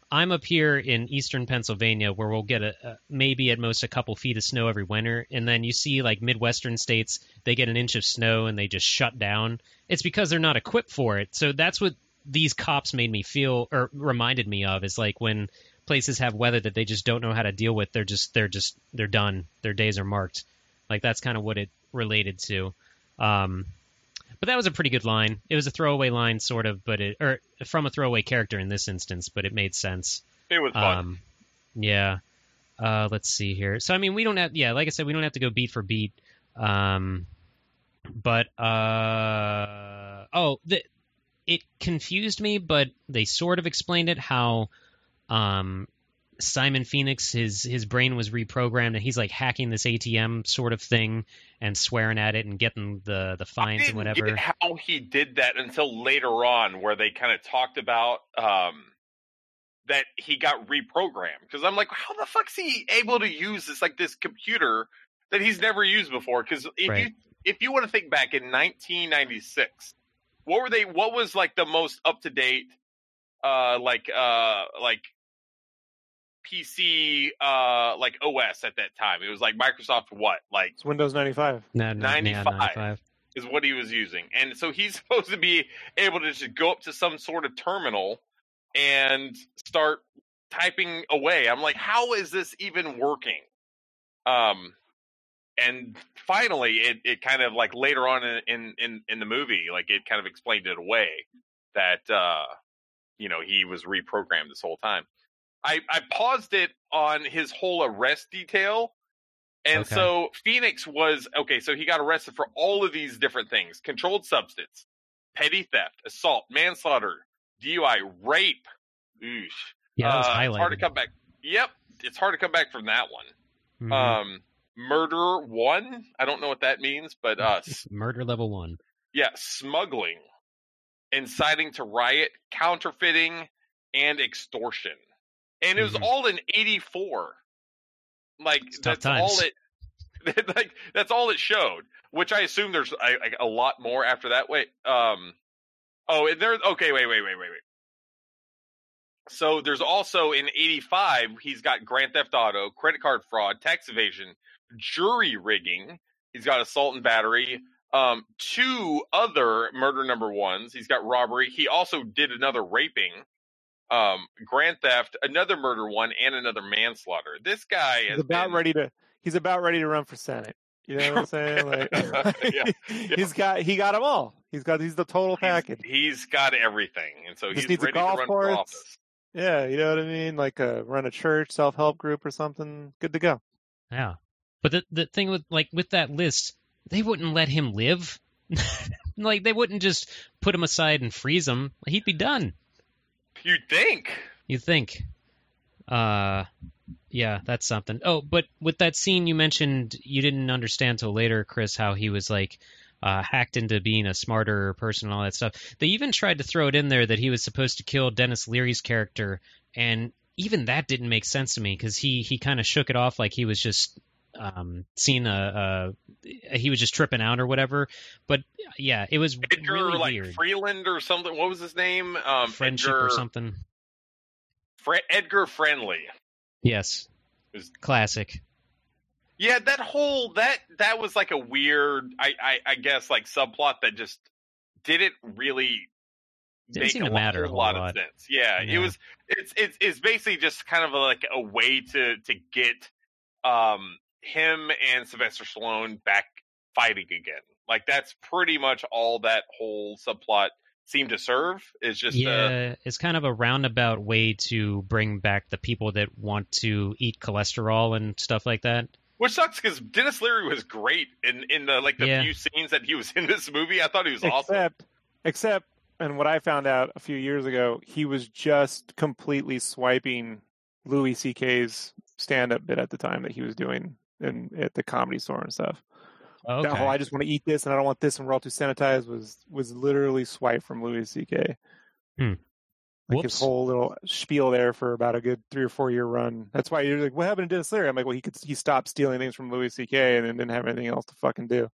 I'm up here in eastern Pennsylvania where we'll get a, a maybe at most a couple feet of snow every winter, and then you see like Midwestern states they get an inch of snow and they just shut down. It's because they're not equipped for it. So that's what these cops made me feel or reminded me of is like when places have weather that they just don't know how to deal with, they're just they're just they're done. Their days are marked. Like that's kind of what it related to. Um, but that was a pretty good line. It was a throwaway line, sort of, but it or from a throwaway character in this instance, but it made sense. It was fun. Um, yeah. Uh, let's see here. So I mean, we don't have. Yeah, like I said, we don't have to go beat for beat. Um, but uh, oh, the, it confused me, but they sort of explained it how um Simon Phoenix his his brain was reprogrammed and he's like hacking this ATM sort of thing and swearing at it and getting the the fines and whatever. how he did that until later on, where they kind of talked about um, that he got reprogrammed. Because I'm like, how the fuck's he able to use this like this computer that he's never used before? Because if Right. you if you want to think back in 1996, what were they? What was like the most up to date, uh, like uh, like PC uh like OS at that time? It was like Microsoft what like It's Windows 95. No, no, yeah, 95. 95. is what he was using. And so he's supposed to be able to just go up to some sort of terminal and start typing away. I'm like, how is this even working? Um, and finally, it, it kind of like later on in, in, in, in the movie, like it kind of explained it away that, uh, you know, he was reprogrammed this whole time. I, I paused it on his whole arrest detail. And Okay. so Phoenix was okay. So he got arrested for all of these different things: controlled substance, petty theft, assault, manslaughter, DUI, rape. Oosh. Yeah, that was Uh, highlighted. Hard to come back. Yep, it's hard to come back from that one. Mhm. Um, murder one. I don't know what that means, but uh, Murder level one. yeah, smuggling, inciting to riot, counterfeiting, and extortion. And it was Mhm. all in '84. Like It's that's all it. like that's all it showed. Which I assume there's a, a- lot more after that. Wait, um, oh, and there's okay. Wait, wait, wait, wait, wait. So there's also in '85 he's got Grand Theft Auto, credit card fraud, tax evasion, jury rigging. He's got assault and battery. Um, two other murder number ones. He's got robbery. He also did another raping, um, grand theft, another murder one, and another manslaughter. This guy He's has about been, ready to. He's about ready to run for senate. You know what I'm saying? Like, Yeah, he's got he got them all. He's got he's the total he's- package. he's got everything, and so Just he's needs a ready to run course. for office. Yeah, you know what I mean? Like uh, run a church, self help group or something. Good to go. Yeah. But the the thing with like with that list, they wouldn't let him live. like they wouldn't just put him aside and freeze him. He'd be done. You'd think. You think? Uh, yeah, that's something. Oh, but with that scene you mentioned, you didn't understand till later, Chris, how he was like uh, hacked into being a smarter person and all that stuff. They even tried to throw it in there that he was supposed to kill Denis Leary's character, and even that didn't make sense to me because he he kind of shook it off like he was just um seeing a, a he was just tripping out or whatever. But yeah, it was Edgar really like weird. Freeland or something. What was his name? Um, Friendship Edgar, or something. Fre- Edgar Friendly. Yes, Was- classic. Yeah, that whole that that was like a weird, I I, I guess like subplot that just didn't really Didn't make seem to matter a whole lot, lot. of sense. Yeah, Yeah. it was. It's it's it's basically just kind of like a way to to get um him and Sylvester Stallone back fighting again. Like that's pretty much all that whole subplot seemed to serve. Is just uh, yeah, it's kind of a roundabout way to bring back the people that want to eat cholesterol and stuff like that. which sucks because Denis Leary was great in in the like the Yeah. few scenes that he was in this movie. I thought he was awesome. Except, except, and what I found out a few years ago, he was just completely swiping Louis C.K.'s stand-up bit at the time that he was doing in at the comedy store and stuff. Okay. That whole "I just want to eat this and I don't want this and we're all too sanitized" was was literally swiped from Louis C.K. Hmm. Like Whoops. his whole little spiel there for about a good three or four year run. That's why you're like, "What happened to Denis Leary?" I'm like, "Well, he could he stopped stealing things from Louis C.K. and then didn't have anything else to fucking do."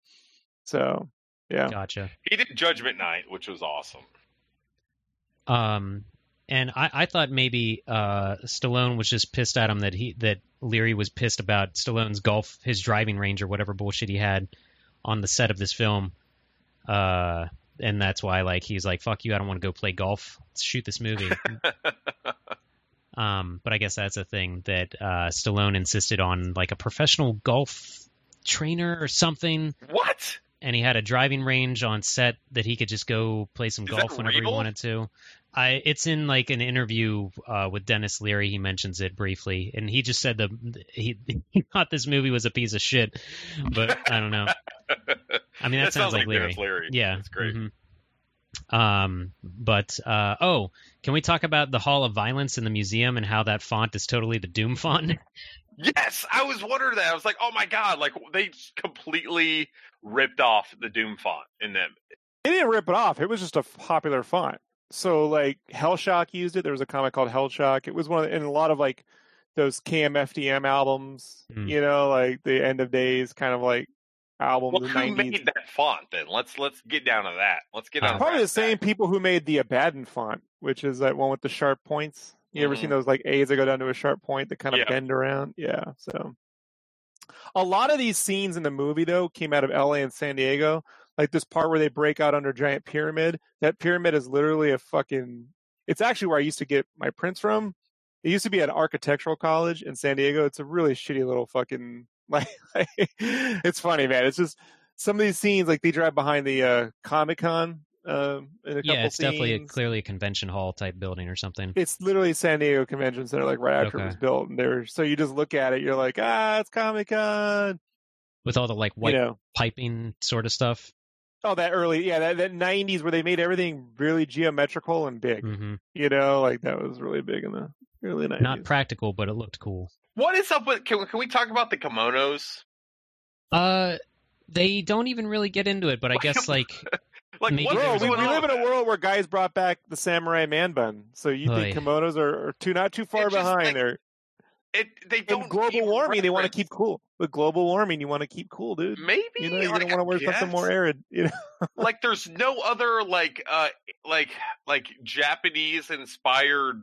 So yeah, Gotcha. He did Judgment Night, which was awesome. Um, and I, I thought maybe uh, Stallone was just pissed at him that he that Leary was pissed about Stallone's golf, his driving range or whatever bullshit he had on the set of this film. Uh, and that's why like he's like, "Fuck you, I don't want to go play golf. Let's shoot this movie." Um, but I guess that's a thing that uh, Stallone insisted on, like a professional golf trainer or something. What? And he had a driving range on set that he could just go play some Is golf whenever he wanted to. I it's in like an interview uh, with Denis Leary. He mentions it briefly, and he just said the he, he thought this movie was a piece of shit. But I don't know. I mean, that, sounds like Leary. Denis Leary. Yeah, That's great. mhm. Um, but uh, oh, can we talk about the Hall of Violence in the museum and how that font is totally the Doom font? Yes, I was wondering that. I was like, oh my god, like they completely ripped off the Doom font in them. They didn't rip it off. It was just a popular font. So like Hellshock used it. There was a comic called Hellshock. It was one of, in a lot of like those KMFDM albums. Hmm. You know, like the end of days kind of like albums. Well, who 90s. made that font then? Let's let's get down to that. Let's get down. Uh, Probably the same people who made the Abaddon font, which is that one with the sharp points. You ever seen those like A's that go down to a sharp point that kind of Yeah. bend around? Yeah. So a lot of these scenes in the movie though came out of LA and San Diego. Like this part where they break out under giant pyramid. That pyramid is literally a fucking it's actually where I used to get my prints from. It used to be at architectural college in San Diego. It's a really shitty little fucking like, it's funny, man. It's just some of these scenes like they drive behind the uh Comic Con um in a yeah, it's definitely a, clearly a convention hall type building or something. It's literally San Diego Convention Center, like right after it was built. And there, so you just look at it, you're like, ah, it's Comic Con. With all the like white You know, piping sort of stuff. Oh, that early, yeah, that, that '90s where they made everything really geometrical and big. hmm You know, like that was really big in the early '90s. Not practical, but it looked cool. What is up with? Can, we- can we talk about the kimonos? Uh, they don't even really get into it, but I guess like Like, Maybe Bro, we, we live in a world where guys brought back the samurai man bun. So you Oy. think kimonos are, are too not too far It's just behind like, there? It, they don't In global warming, they want to keep cool. With global warming, you want to keep cool, dude. Maybe You know, you're like, gonna want to wear something more arid. You know, like there's no other like uh like like Japanese inspired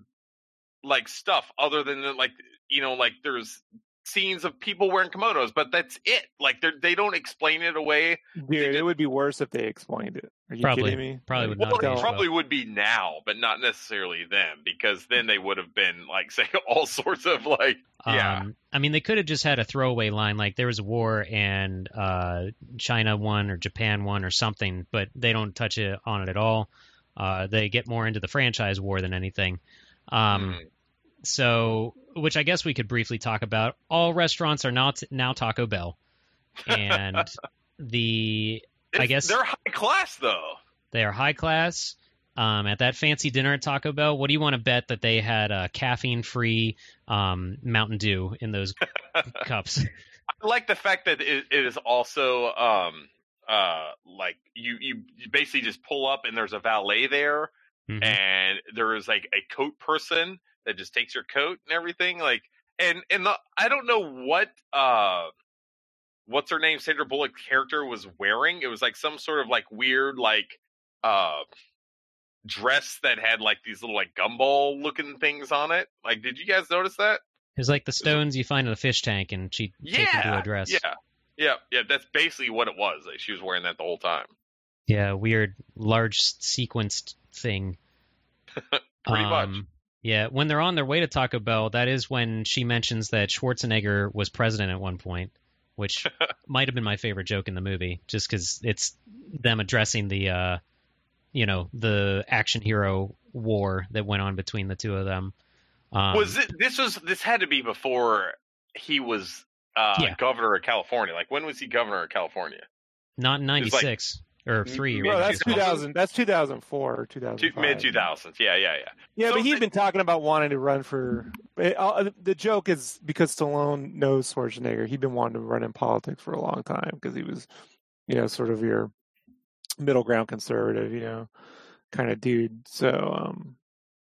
like stuff other than like you know like there's scenes of people wearing kimonos but that's it like they they don't explain it away dude, did- it would be worse if they explained it. Are you Probably. kidding me? Probably would well not it be don't. probably would be now but not necessarily them because then they would have been like say all sorts of like yeah Um, I mean, they could have just had a throwaway line like there was a war and uh, China won or Japan won or something, but they don't touch it on it at all. Uh, they get more into the franchise war than anything. Um, Hmm. So, which I guess we could briefly talk about. All restaurants are not now Taco Bell, and the I guess- they're high class though they are high class. Um, at that fancy dinner at Taco Bell, what do you want to bet that they had uh, caffeine-free um, Mountain Dew in those cups? I like the fact that it, it is also um uh like you you basically just pull up and there's a valet there Mhm. and there is like a coat person that just takes your coat and everything like and and the I don't know what uh what's her name Sandra Bullock character was wearing it was like some sort of like weird like uh dress that had like these little like gumball looking things on it like did you guys notice that It was like the stones you find in a fish tank, and she take them to yeah a dress. yeah yeah yeah that's basically what it was like she was wearing that the whole time Yeah, weird, large sequenced thing. Pretty much. Yeah, when they're on their way to Taco Bell, that is when she mentions that Schwarzenegger was president at one point, which might have been my favorite joke in the movie, just because it's them addressing the, uh, you know, the action hero war that went on between the two of them. Um, was it this was this had to be before he was uh Yeah. governor of California. Like when was he governor of California? not in '96 or three? Mid- Bro, Or, that's 2000. That's 2004 or 2005. Mid two thousands. Yeah, yeah, yeah. Yeah, So but he's been talking about wanting to run for. it- uh, the joke is because Stallone knows Schwarzenegger. He'd been wanting to run in politics for a long time because he was, you know, sort of your middle ground conservative, you know, kind of dude. So, um,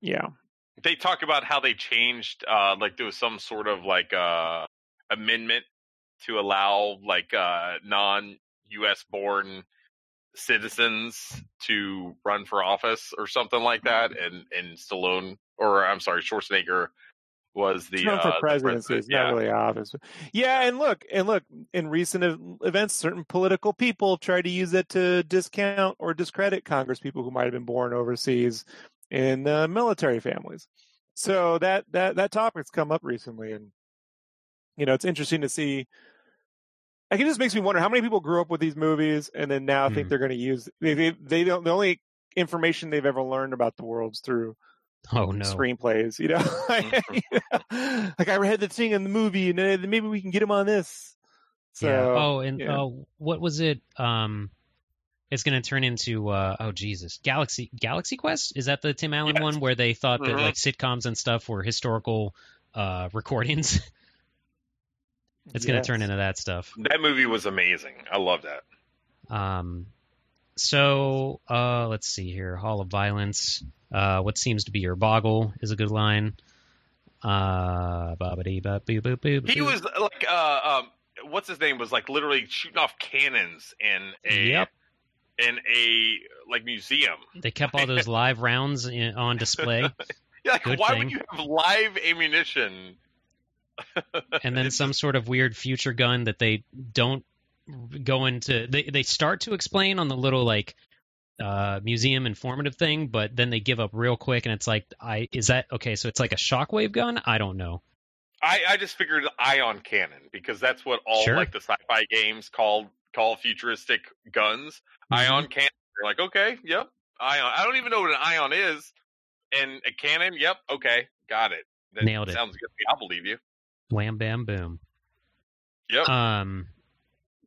yeah, They talk about how they changed uh like there was some sort of like uh amendment to allow like uh non US born citizens to run for office or something like that and and Stallone or I'm sorry Schwarzenegger was the uh, for presidency. president. It's not really obvious. Yeah, and look, and look, in recent events, certain political people tried to use it to discount or discredit Congress people who might have been born overseas in uh, military families. so that that that topic's come up recently, and you know, it's interesting to see. Like, it just makes me wonder how many people grew up with these movies and then now think Hmm. they're going to use they, they they don't the only information they've ever learned about the world's through Oh no. screenplays. You know, like I read the thing in the movie, and maybe we can get him on this. So, yeah. Oh, and yeah. oh, what was it? Um, it's going to turn into uh, oh Jesus, Galaxy Galaxy Quest. Is that the Tim Allen Yes. one where they thought that Mhm. like sitcoms and stuff were historical uh, recordings? it's going to turn into that stuff. That movie was amazing. I love that. Um, so uh, let's see here. Hall of Violence. Uh, what seems to be your boggle is a good line. Uh. He was like, uh, um, what's his name? Was like literally shooting off cannons in a Yep. in a like museum. They kept all those live rounds in, on display. Yeah, like Good why thing. would you have live ammunition? and then some sort of weird future gun that they don't go into they they start to explain on the little like uh museum informative thing but then they give up real quick and it's like i is that okay so it's like a shockwave gun i don't know I, I just figured ion cannon because that's what all Sure. like the sci-fi games call call futuristic guns. Mm-hmm. Ion cannon. You're like, okay, yep, ion. I don't even know what an ion is, and a cannon. Yep, okay, got it. That Nailed it. Sounds good. I'll believe you. Wham bam boom Yep. um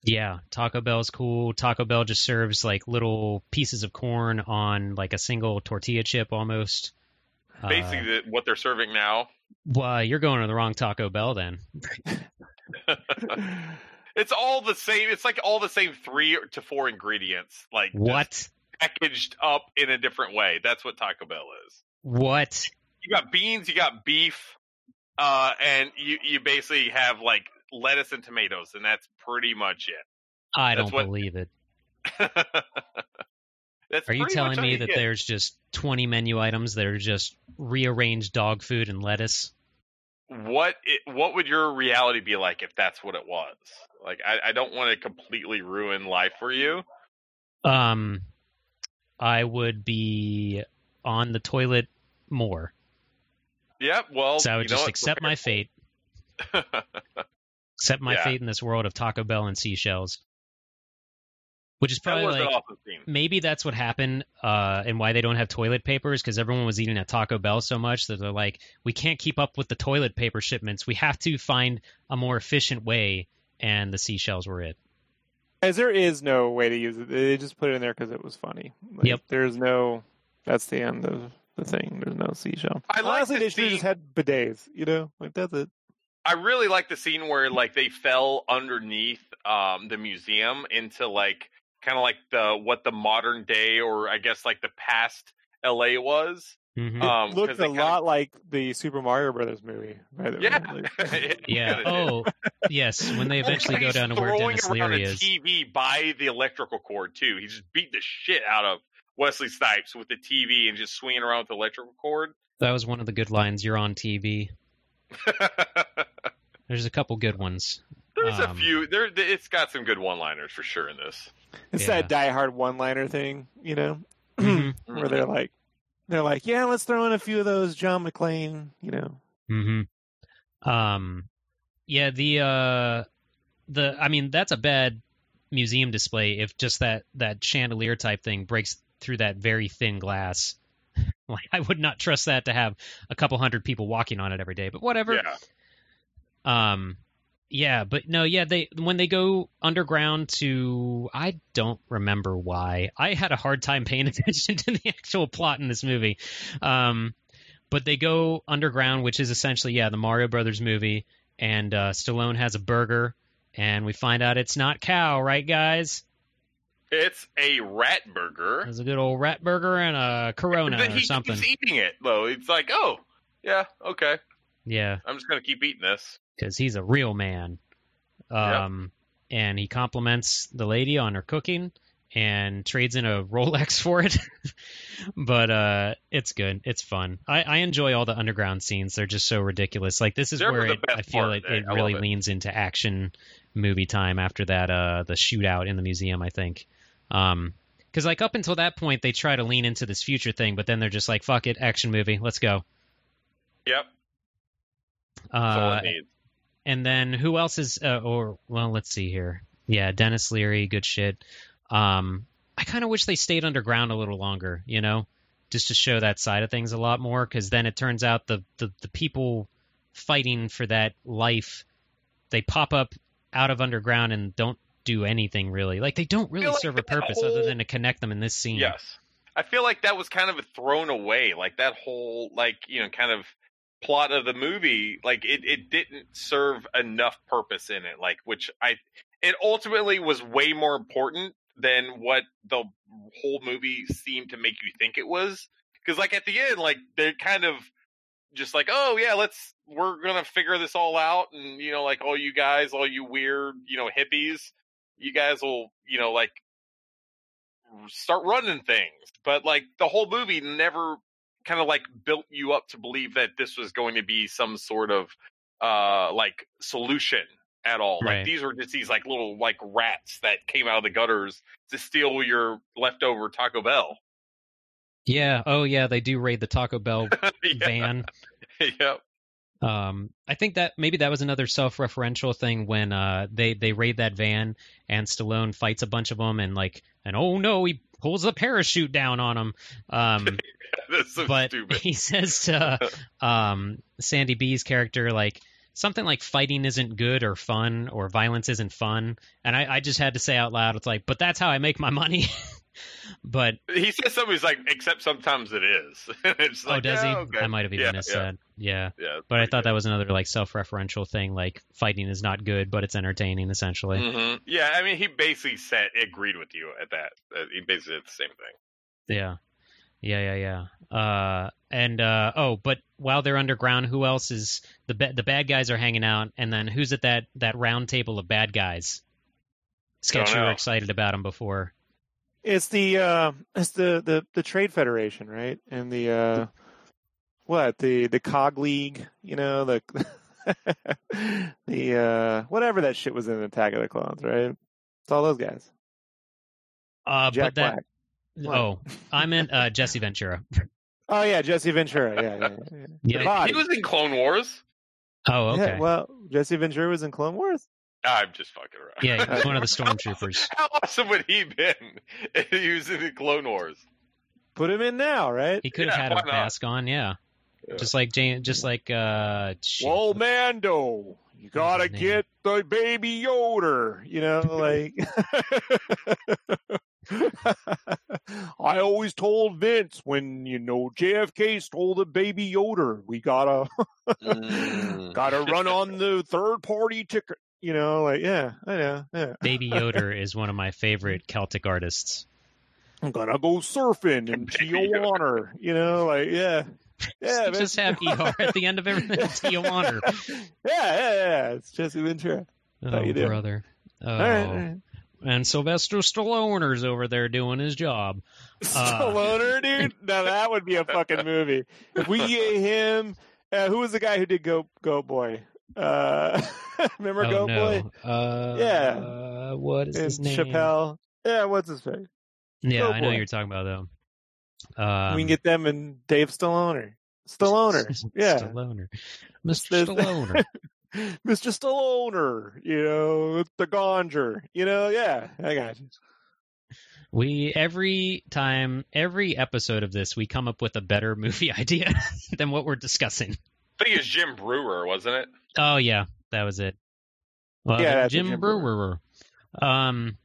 yeah taco bell's cool taco bell just serves like little pieces of corn on like a single tortilla chip almost Uh, Basically, the, what they're serving now. well you're going to the wrong taco bell then it's all the same. It's like all the same three to four ingredients, like what packaged up in a different way. That's what Taco Bell is. what You got beans, you got beef, uh, and you you basically have like lettuce and tomatoes, and that's pretty much it. i That's don't what- believe it Are you telling me you that get. there's just 20 menu items that are just rearranged dog food and lettuce? what it, what would your reality be like if that's what it was? Like, I, I don't want to completely ruin life for you. Um, I would be on the toilet more. Yeah, well, So I would you just accept my fate, accept my Yeah. fate in this world of Taco Bell and seashells. Which is probably was like awesome maybe that's what happened uh, and why they don't have toilet papers because everyone was eating at Taco Bell so much that they're like, we can't keep up with the toilet paper shipments. We have to find a more efficient way, and the seashells were it. As there is no way to use it. They just put it in there because it was funny. Like, Yep. There's no. That's the end of the thing. There's no seashell. I like Honestly, the they should have scene- just had bidets. You know, like that's it. I really like the scene where like they fell underneath um the museum into like kind of like the what the modern day or I guess like the past LA was. hmm Um, 'cause Looked a kinda- lot like the Super Mario Brothers movie. By the Yeah. way. Like- Yeah. Oh, yes. When they eventually go down to where throwing Denis around Leary a is. TV by the electrical cord too. He just beat the shit out of Wesley Snipes with the TV and just swinging around with the electrical cord. That was one of the good lines. You're on TV. There's a couple good ones. There's a Um, few. There, it's got some good one-liners for sure in this. It's Yeah. that Die Hard one-liner thing, you know, Mhm. where they're like, they're like, yeah, let's throw in a few of those John McClane, you know. hmm Um, yeah, the uh, the I mean that's a bad museum display if just that that chandelier type thing breaks through that very thin glass. like I would not trust that to have a couple hundred people walking on it every day. But whatever. Yeah. Um, yeah, but no, yeah, they when they go underground to I don't remember why. I had a hard time paying attention to the actual plot in this movie. Um, but they go underground, which is essentially yeah the Mario Brothers movie, and uh, Stallone has a burger, and we find out it's not cow, right, guys? It's a rat burger. It's a good old rat burger and a Corona But or he something. keeps eating it though. It's like, oh, yeah, okay. Yeah, I'm just gonna keep eating this. because he's a real man. Um, and he compliments the lady on her cooking and trades in a Rolex for it. but uh, it's good. It's fun. I, I enjoy all the underground scenes. They're just so ridiculous. Like this is They're where it, I feel like it I really it. leans into action movie time after that uh the shootout in the museum. I think. Um, because like up until that point they try to lean into this future thing, but then they're just like, "Fuck it, action movie, let's go." Yep. Uh, and then who else is? Uh, or well, let's see here. Yeah, Denis Leary, good shit. Um, I kind of wish they stayed underground a little longer. You know, just to show that side of things a lot more. Because then it turns out the, the the people fighting for that life, they pop up out of underground and don't do anything really. Like they don't really like serve a that purpose other than to connect them in this scene. Yes. I feel like that was kind of thrown away. Like that whole like, you know, kind of plot of the movie, like it, it didn't serve enough purpose in it. Like which I it ultimately was way more important than what the whole movie seemed to make you think it was. Because like at the end, like they're kind of just like, oh yeah, let's we're gonna figure this all out, and you know, like all you guys, all you weird, you know, hippies, you guys will, you know, like start running things. But like the whole movie never kind of like built you up to believe that this was going to be some sort of uh like solution at all. Right. Like these were just these like little like rats that came out of the gutters to steal your leftover Taco Bell. Yeah. Oh yeah, they do raid the Taco Bell yeah. van. yep. Um, I think that maybe that was another self-referential thing when uh, they they raid that van and Stallone fights a bunch of them and like and oh no he pulls the parachute down on them. Um, so but stupid. he says to um, Sandy B's character like something like fighting isn't good or fun or violence isn't fun, and I, I just had to say out loud it's like but that's how I make my money. but He says something. He's like, except sometimes it is. it's oh, does yeah, he? Okay. I might have even Yeah, missed yeah. that. Yeah. Yeah, But I thought that was another like self-referential thing, like fighting is not good, but it's entertaining essentially. hmm Yeah, I mean, he basically said agreed with you at that. Uh, he basically did the same thing. Yeah, yeah, yeah, yeah. Uh, and uh, oh, but while they're underground, who else is the ba- the bad guys are hanging out, and then who's at that that round table of bad guys? Sketch, you were excited about him before. It's the uh, it's the, the the trade federation, right? And the uh, what the the cog league, you know the the uh, whatever that shit was in Attack of the Clones, right? It's all those guys. Uh, Jack but that Black. oh, I meant uh, Jesse Ventura. Oh yeah, Jesse Ventura. Yeah, yeah, yeah. yeah. Yeah. He was in Clone Wars. Oh, okay. Yeah, well, Jesse Ventura was in Clone Wars. I'm just fucking around. Yeah, he was one of the stormtroopers. How awesome would he been if he was in the Clone Wars? Put him in now, right? He could have had a mask on, yeah. Yeah. Just like Jane, just like uh, shit. Well, Mando, you gotta get the baby Yoder. You know, like I always told Vince when you know JFK stole the baby Yoder, we gotta Mm. gotta run on the third party ticket. You know, like yeah, I know, yeah. Baby Yoder is one of my favorite Celtic artists. I'm gonna go surfing in Baby Yoder. Tijuana. You know, like yeah. Yeah, You just man. have ER at the end of everything. Tijuana. yeah, yeah, yeah. It's Jesse Ventura. Oh, you doing? brother. Oh. All right, all right. And Sylvester Stalloner's over there doing his job. Uh, Stallone, dude. Now that would be a fucking movie. If we get him, uh, who was the guy who did Goat Goat Boy? Uh, remember oh, Goat no. Boy? Uh, Yeah. Uh, what is And his name? Chappelle. Yeah, what's his face? Yeah, I know you're talking about them. Um, we can get them and Dave Stallone. Stallone. Yeah. Stalloner. Mr. Stalloner. Mr. Stallone, you know, the Gonger, you know, yeah, I got you. We every time, every episode of this, we come up with a better movie idea than what we're discussing. I think it was Jim Breuer, wasn't it? Oh yeah, that was it. Well, Yeah, Jim, Jim Breuer. Um,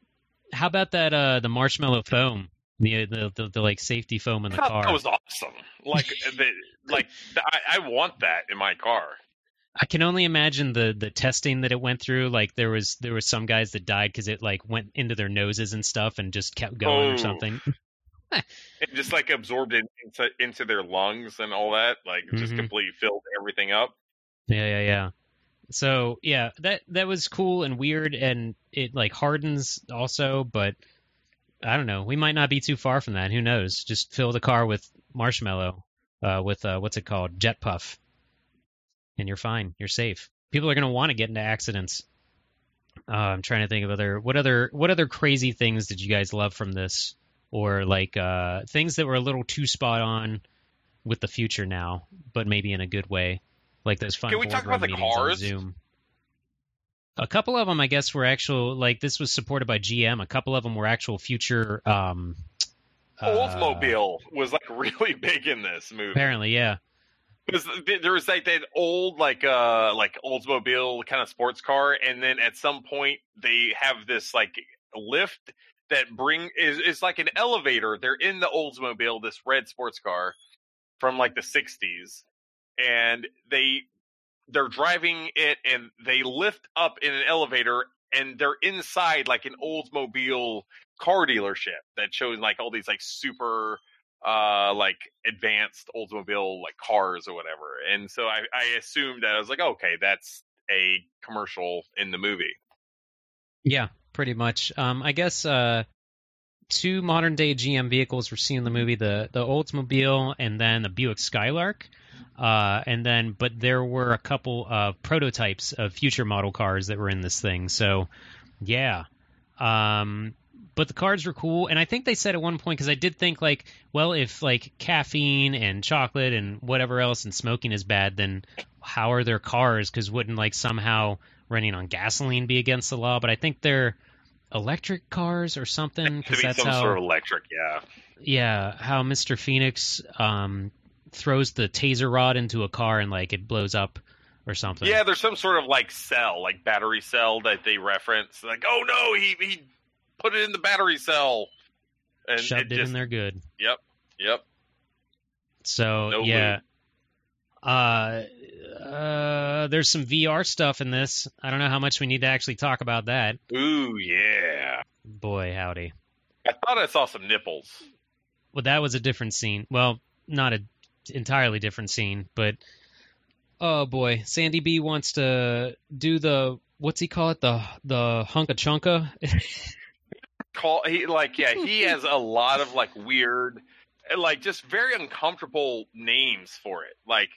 how about that? Uh, the marshmallow foam, the the, the, the like safety foam in the That car. was awesome. Like, the, like I, I want that in my car. I can only imagine the the testing that it went through. Like there was there was some guys that died because it like went into their noses and stuff and just kept going or Oh. something. It just like absorbed it into into their lungs and all that. Like, it just completely filled everything up. Yeah, yeah, yeah. So yeah, that that was cool and weird, and it like hardens also. But I don't know. We might not be too far from that. Who knows? Just fill the car with marshmallow, uh, with uh, what's it called, jet puff, and you're fine. You're safe. People are gonna want to get into accidents. Uh, I'm trying to think of other what other what other crazy things did you guys love from this, or like uh, things that were a little too spot on, with the future now, but maybe in a good way, like those fun. Can we talk about the cars? Zoom. A couple of them, I guess, were actual. Like this was supported by GM. A couple of them were actual future. Um, uh, Oldsmobile was like really big in this movie. apparently, yeah. Because there was like that old like uh like Oldsmobile kind of sports car, and then at some point they have this like lift that bring is is like an elevator. They're in the Oldsmobile, this red sports car from like the '60s, and they they're driving it, and they lift up in an elevator, and they're inside like an Oldsmobile car dealership that shows like all these like super uh like advanced Oldsmobile like cars or whatever. And so I, I assumed that I was like, okay, that's a commercial in the movie. Yeah, pretty much. Um, I guess uh, two modern day GM vehicles were seen in the movie: the the Oldsmobile and then the Buick Skylark. Uh, and then, but there were a couple of prototypes of future model cars that were in this thing. So, yeah. Um, but the cards were cool, and I think they said at one point because I did think like, well, if like caffeine and chocolate and whatever else and smoking is bad, then how are their cars? Because wouldn't like somehow running on gasoline be against the law? But I think they're electric cars or something because that's some how sort of electric, yeah. yeah how Mr. Phoenix um throws the taser rod into a car and like it blows up or something. Yeah, there's some sort of like cell, like battery cell that they reference. Like, oh no, he he put it in the battery cell. And shoved it, just, in there good. Yep. Yep. So No yeah. Uh, uh, there's some VR stuff in this. I don't know how much we need to actually talk about that. Ooh, yeah. Boy, howdy. I thought I saw some nipples. Well, that was a different scene. Well, not a entirely different scene, but oh boy, Sandy B wants to do the what's he call it the the hunka chunka. Call he like yeah, he has a lot of like weird like just very uncomfortable names for it. Like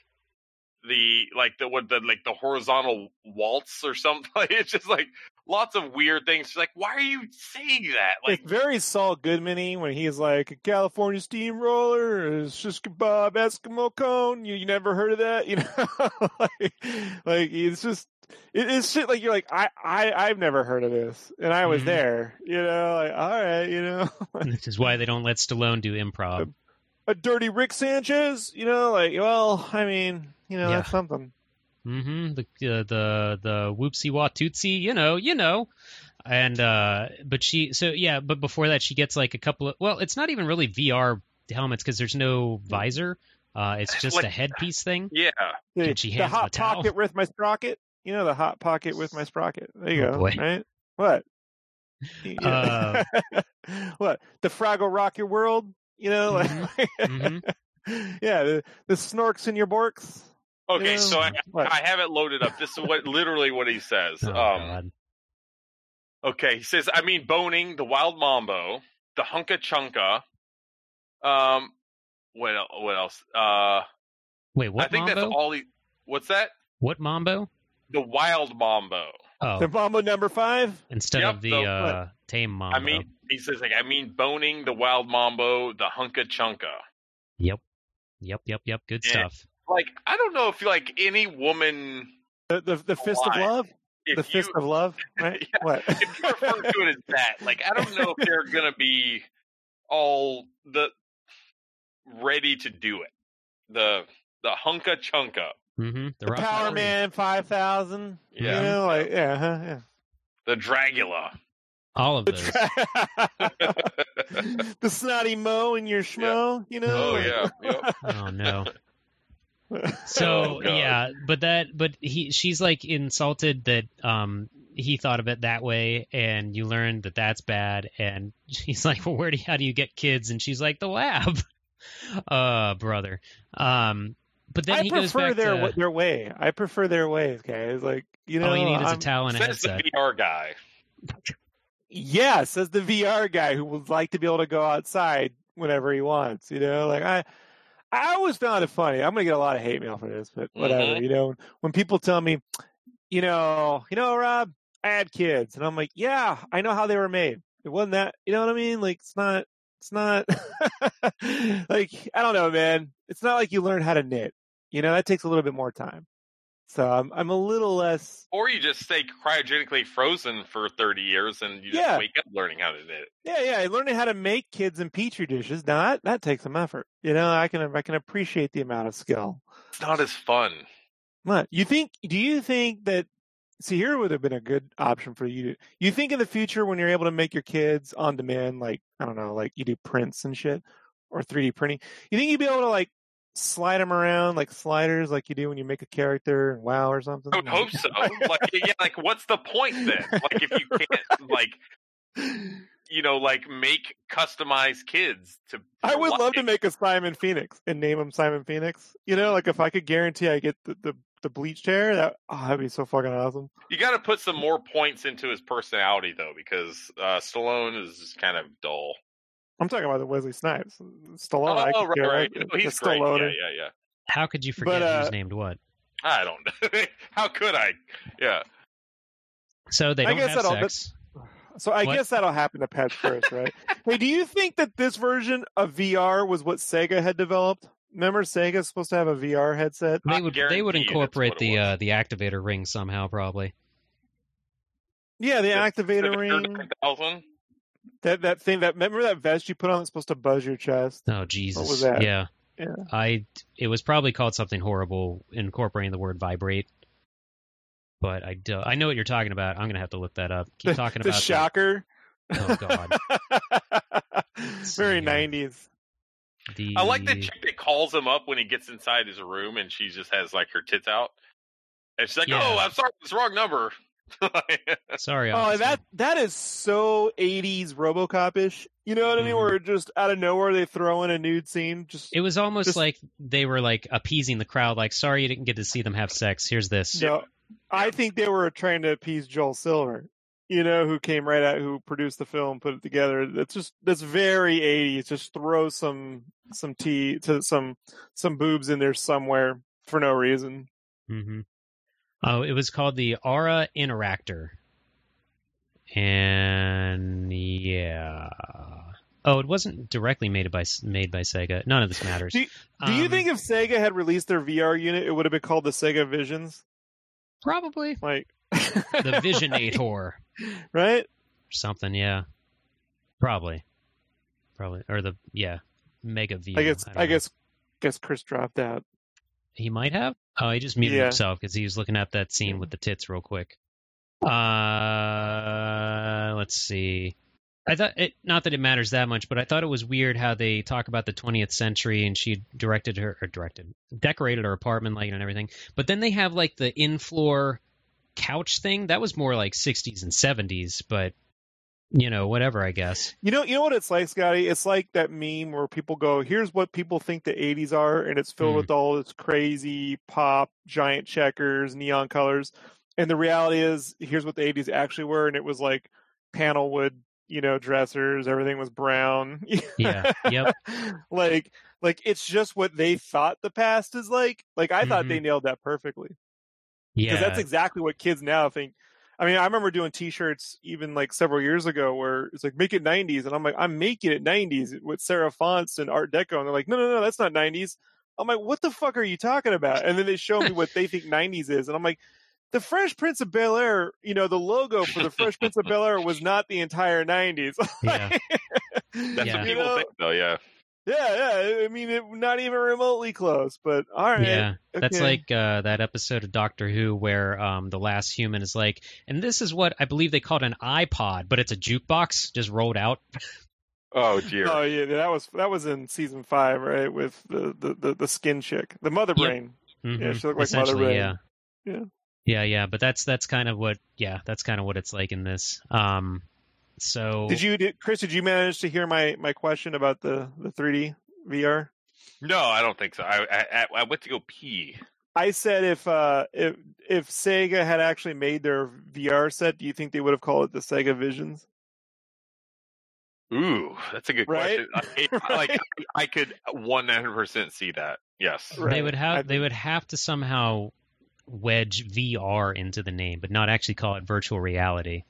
the like the what the like the horizontal waltz or something. It's just like lots of weird things. She's like, why are you saying that? Like it's very Saul Goodman when he's like a California steamroller, is just kebab, Eskimo cone. You, you never heard of that, you know? like, like it's just it is shit. Like you're like I I I've never heard of this, and I was Mhm. there. You know, like all right, you know, this is why they don't let Stallone do improv. A dirty Rick Sanchez. You know, like well, I mean, you know, Yeah. that's something. Mm-hmm. The uh, the the whoopsie watootsie, you know, you know. And uh but she so yeah, but before that she gets like a couple of well, it's not even really VR helmets because there's no visor. Uh it's just Like- a headpiece thing. yeah. The, And she the hands him a hot towel. pocket with my sprocket. You know, the hot pocket with my sprocket. There you Oh, go. boy. Right? What? Uh, what? The Fraggle Rock your world? You know, like, Mhm. yeah, the, the snorks in your borks. Okay, Yeah. so I, I have it loaded up. This is what literally what he says. Oh, um God. Okay, he says, I mean, boning, the wild mambo, the hunka chunka. Um, what else? What else? Uh, Wait, what I think mambo? that's all he. What's that? What mambo? The wild mambo. Oh, The Mambo number five. instead Yep, of the the- uh, tame mambo. I mean, he says like, I mean, boning, the wild mambo, the hunka chunka. yep, yep, yep, yep. Good Yeah. stuff. Like, I don't know if like any woman, The the, the fist of love. if The you fist of love. Right? Yeah. What? if you refer to it as that, like, I don't know if they're gonna be all the ready to do it. The the hunka chunka. Mm-hmm. The, the Power Man five thousand. Yeah. You know, like yeah, huh, yeah. The Dragula. All of The, those. tra- the snotty mo in your schmo. You know. oh like- yeah. Yep. Oh no. So Oh, yeah, but that but he she's like insulted that um he thought of it that way and you learn that that's bad and she's like well where do you, how do you get kids and she's like the lab uh brother um but then I he goes prefer back their to their way. I prefer their ways, guys. Like you know, all you need is a I'm- towel and a Says the headset VR guy. Yeah, says the VR guy who would like to be able to go outside whenever he wants. You know, like I, I always found it funny. I'm gonna get a lot of hate mail for this, but whatever. Mhm. You know, when people tell me, you know, you know, Rob, I had kids, and I'm like, yeah, I know how they were made. It wasn't that. You know what I mean? Like it's not. It's not like I don't know, man. it's not like you learn how to knit. You know, that takes a little bit more time. So I'm I'm a little less. Or you just stay cryogenically frozen for 30 years and you just Yeah. wake up learning how to knit. Yeah, yeah. Learning how to make kids in petri dishes now that that takes some effort. You know, I can I can appreciate the amount of skill. It's not as fun. What you think? Do you think that? See, here would have been a good option for you. to You think in the future when you're able to make your kids on demand, like I don't know, like you do prints and shit, or 3D printing, you think you'd be able to like slide them around like sliders, like you do when you make a character in WoW or something? I would hope so. like, yeah, like what's the point then? Like, if you can't, like, you know, like make customized kids to. I would love to make a Simon Phoenix and name him Simon Phoenix. You know, like if I could guarantee I get the the, the bleached hair, that oh, that'd be so fucking awesome. You got to put some more points into his personality though, because uh, Stallone is just kind of dull. I'm talking about the Wesley Snipes, Stallone. I oh, could right, care right. less. No, he's It's great. Stallone. Yeah, yeah, yeah. How could you forget But, uh, who's named what? I don't know. How could I? Yeah. So they I don't guess have that'll- sex. So I What? guess that'll happen to Patch first, right? hey, do you think that this version of VR was what Sega had developed? Remember, Sega's supposed to have a VR headset. They would they would incorporate the uh, the activator ring somehow probably. Yeah, the The activator Civic ring. 9000? That that thing. That remember that vest you put on that's supposed to buzz your chest. Oh Jesus! was that? Yeah, Yeah. I it was probably called something horrible, incorporating the word vibrate. But I do, I know what you're talking about. I'm gonna have to look that up. Keep talking the about shocker. Oh, God. Very nineties. the. I like the chick that calls him up when he gets inside his room and she just has like her tits out. And she's like, Yeah. "Oh, I'm sorry, it's the wrong number." Sorry, Oh, officer. that that is so eighties RoboCop ish. You know what I mean? Mhm. Where just out of nowhere they throw in a nude scene. Just It was almost Just- like they were like appeasing the crowd, like, "Sorry, you didn't get to see them have sex. Here's this." no. I think they were trying to appease Joel Silver. You know, who came right out, who produced the film, put it together. That's just that's very eighties. Just throw some some tea to some some boobs in there somewhere for no reason. hmm Oh, it was called the Aura Interactor, and yeah. Oh, it wasn't directly made by made by Sega. None of this matters. Do, Do you Um, think if Sega had released their VR unit, it would have been called the Sega Visions? probably Like the Visionator? right? something, yeah. Probably. Probably. Or the yeah. Mega V. I guess don't I guess guess Chris dropped out. He might have. Oh, he just muted Yeah. himself because he was looking at that scene with the tits real quick. Uh let's see. I thought it not that it matters that much, but I thought it was weird how they talk about the 20th century and she directed her or directed decorated her apartment like and everything. But then they have like the in-floor couch thing. That was more like 60s and 70s, but you know, whatever, I guess. You know, you know what it's like, Scotty. It's like that meme where people go, "Here's what people think the '80s are," and it's filled Hmm. with all this crazy pop, giant checkers, neon colors. And the reality is, here's what the '80s actually were, and it was like panel wood, you know, dressers. Everything was brown. Yeah. Yep. like, like it's just what they thought the past is like. Like I thought Mhm. they nailed that perfectly. Yeah. because that's exactly what kids now think. I mean, I remember doing T-shirts even like several years ago where it's like make it '90s, and I'm like, I'm making it '90s with serif fonts and Art Deco, and they're like, no, no, no, that's not '90s. I'm like, what the fuck are you talking about? And then they show me what they think '90s is, and I'm like, the Fresh Prince of Bel Air, you know, the logo for the Fresh Prince of Bel Air was not the entire '90s. Yeah. That's Yeah. what You people know? think, though. Yeah. Yeah, yeah. I mean, it, not even remotely close, but all right. Yeah, that's like uh, that episode of Doctor Who where um, the last human is like, and this is what I believe they called an iPod, but it's a jukebox just rolled out. Oh dear. Oh yeah, that was that was in season five, right? With the the the, the skin chick, the mother Yep. brain. Mhm. Yeah, she looked like Mother brain. Yeah. Yeah. yeah, yeah. But that's that's kind of what, yeah, that's kind of what it's like in this. Um, so Did you, did, Chris? Did you manage to hear my my question about the the 3D VR? no, I don't think so. I, I I went to go pee. I said if uh if if Sega had actually made their VR set, do you think they would have called it the Sega Visions? Ooh, that's a good Right? question. I, like I could one hundred percent see that. Yes. Right. they would have I they would have to somehow wedge VR into the name, but not actually call it virtual reality.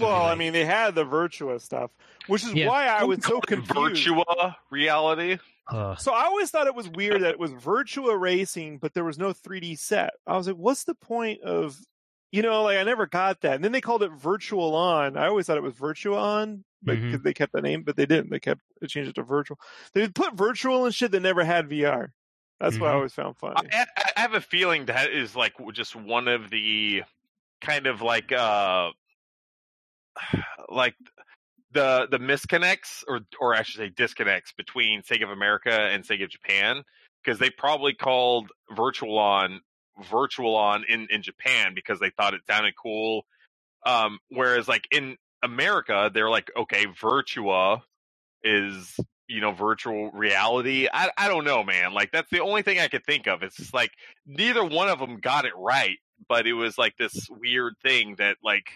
Well, I mean, they had the Virtua stuff, which is Yeah. why I was so confused. Virtua reality. Ugh. So I always thought it was weird that it was Virtua Racing, but there was no 3D set. I was like, what's the point of, you know, like I never got that. And then they called it Virtual On. I always thought it was Virtua On, but Mhm. 'cause they kept the name, but they didn't. They kept they changed it to Virtual. They put Virtual and shit that never had VR. That's what I Mhm. always found funny. I, I have a feeling that is like just one of the kind of like uh like the the misconnects or or I should say disconnects between Sega of America and Sega of Japan because they probably called Virtual On Virtual On in in Japan because they thought it sounded cool um whereas like in America they're like okay Virtua is you know virtual reality. I I don't know man like that's the only thing I could think of. It's just like neither one of them got it right but it was like this weird thing that like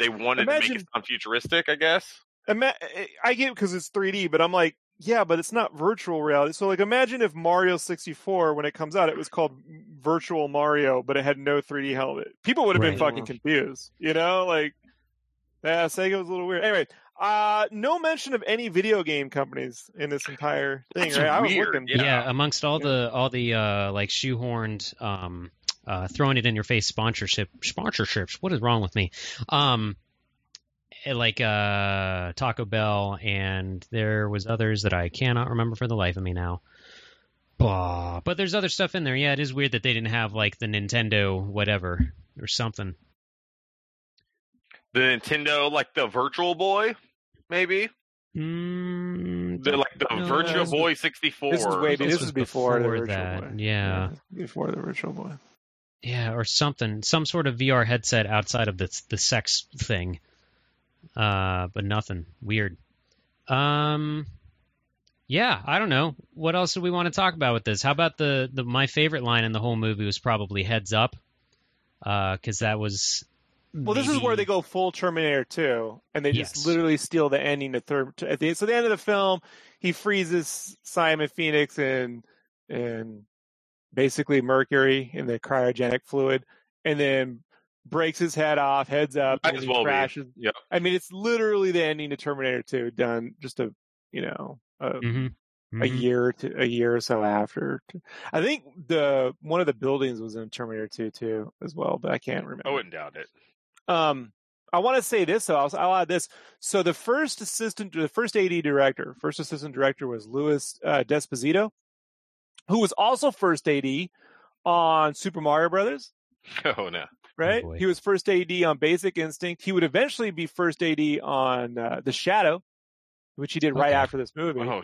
they wanted to make it sound futuristic I guess Ima- I get it because it's 3D, but I'm like, yeah, but it's not virtual reality. So, like, imagine if Mario 64, when it comes out, it was called Virtual Mario, but it had no 3D helmet. People would have been fucking confused, you know? Like, yeah, Sega was a little weird. Anyway, uh, no mention of any video game companies in this entire thing, That's right? I was weird, looking. Yeah. yeah. amongst all Yeah. the all the uh like shoehorned um uh throwing it in your face sponsorship sponsorships what is wrong with me um eh, like uh taco bell and there was others that i cannot remember for the life of me now Blah. but there's other stuff in there yeah it is weird that they didn't have like the nintendo whatever or something the Nintendo like the Virtual Boy maybe mm, the like the No, Virtual Boy 64 This is way. This This, was is before, the Virtual that, Boy. yeah. before the Virtual Boy. Yeah, or something, some sort of VR headset outside of the the sex thing. Uh, but nothing weird. Um, yeah, I don't know. What else do we want to talk about with this? How about the the my favorite line in the whole movie was probably "heads up," because that was. Well, this is where they go full Terminator 2, and they just Yes. literally steal the ending to third. To, at the so the end of the film, he freezes Simon Phoenix and and basically Mercury in the cryogenic fluid, and then breaks his head off, heads up, Might and well be. crashes. Yep. I mean, it's literally the ending to Terminator 2 done just a you know a, Mhm. a Mhm. year to a year or so after. I think the one of the buildings was in Terminator 2 too as well, but I can't remember. I wouldn't doubt it Um, I want to say this though. I'll, I'll add this. So the first assistant, the first AD director, first assistant director was Louis uh, D'Esposito, who was also first AD on Super Mario Brothers. oh no Right? boy. he was first AD on Basic Instinct. He would eventually be first AD on uh, The Shadow, which he did right after this movie. oh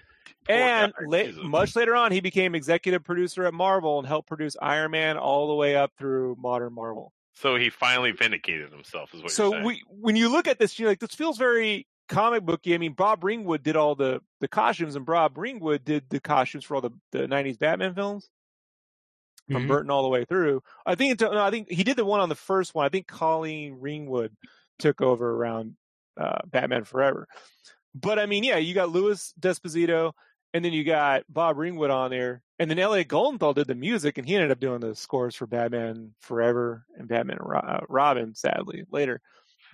and la- much later on, he became executive producer at Marvel and helped produce Iron Man all the way up through modern Marvel. so he finally vindicated himself is what so you're saying we when you look at this you're like this feels very comic booky i mean bob ringwood did all the the costumes and bob ringwood did the costumes for all the the 90s batman films from Mhm. burton all the way through i think no, i think he did the one on the first one i think colleen ringwood took over around uh, batman forever but i mean yeah you got louis D'Esposito and then you got bob ringwood on there and then Elliot Goldenthal did the music, and he ended up doing the scores for Batman Forever and Batman uh, Robin. Sadly, later.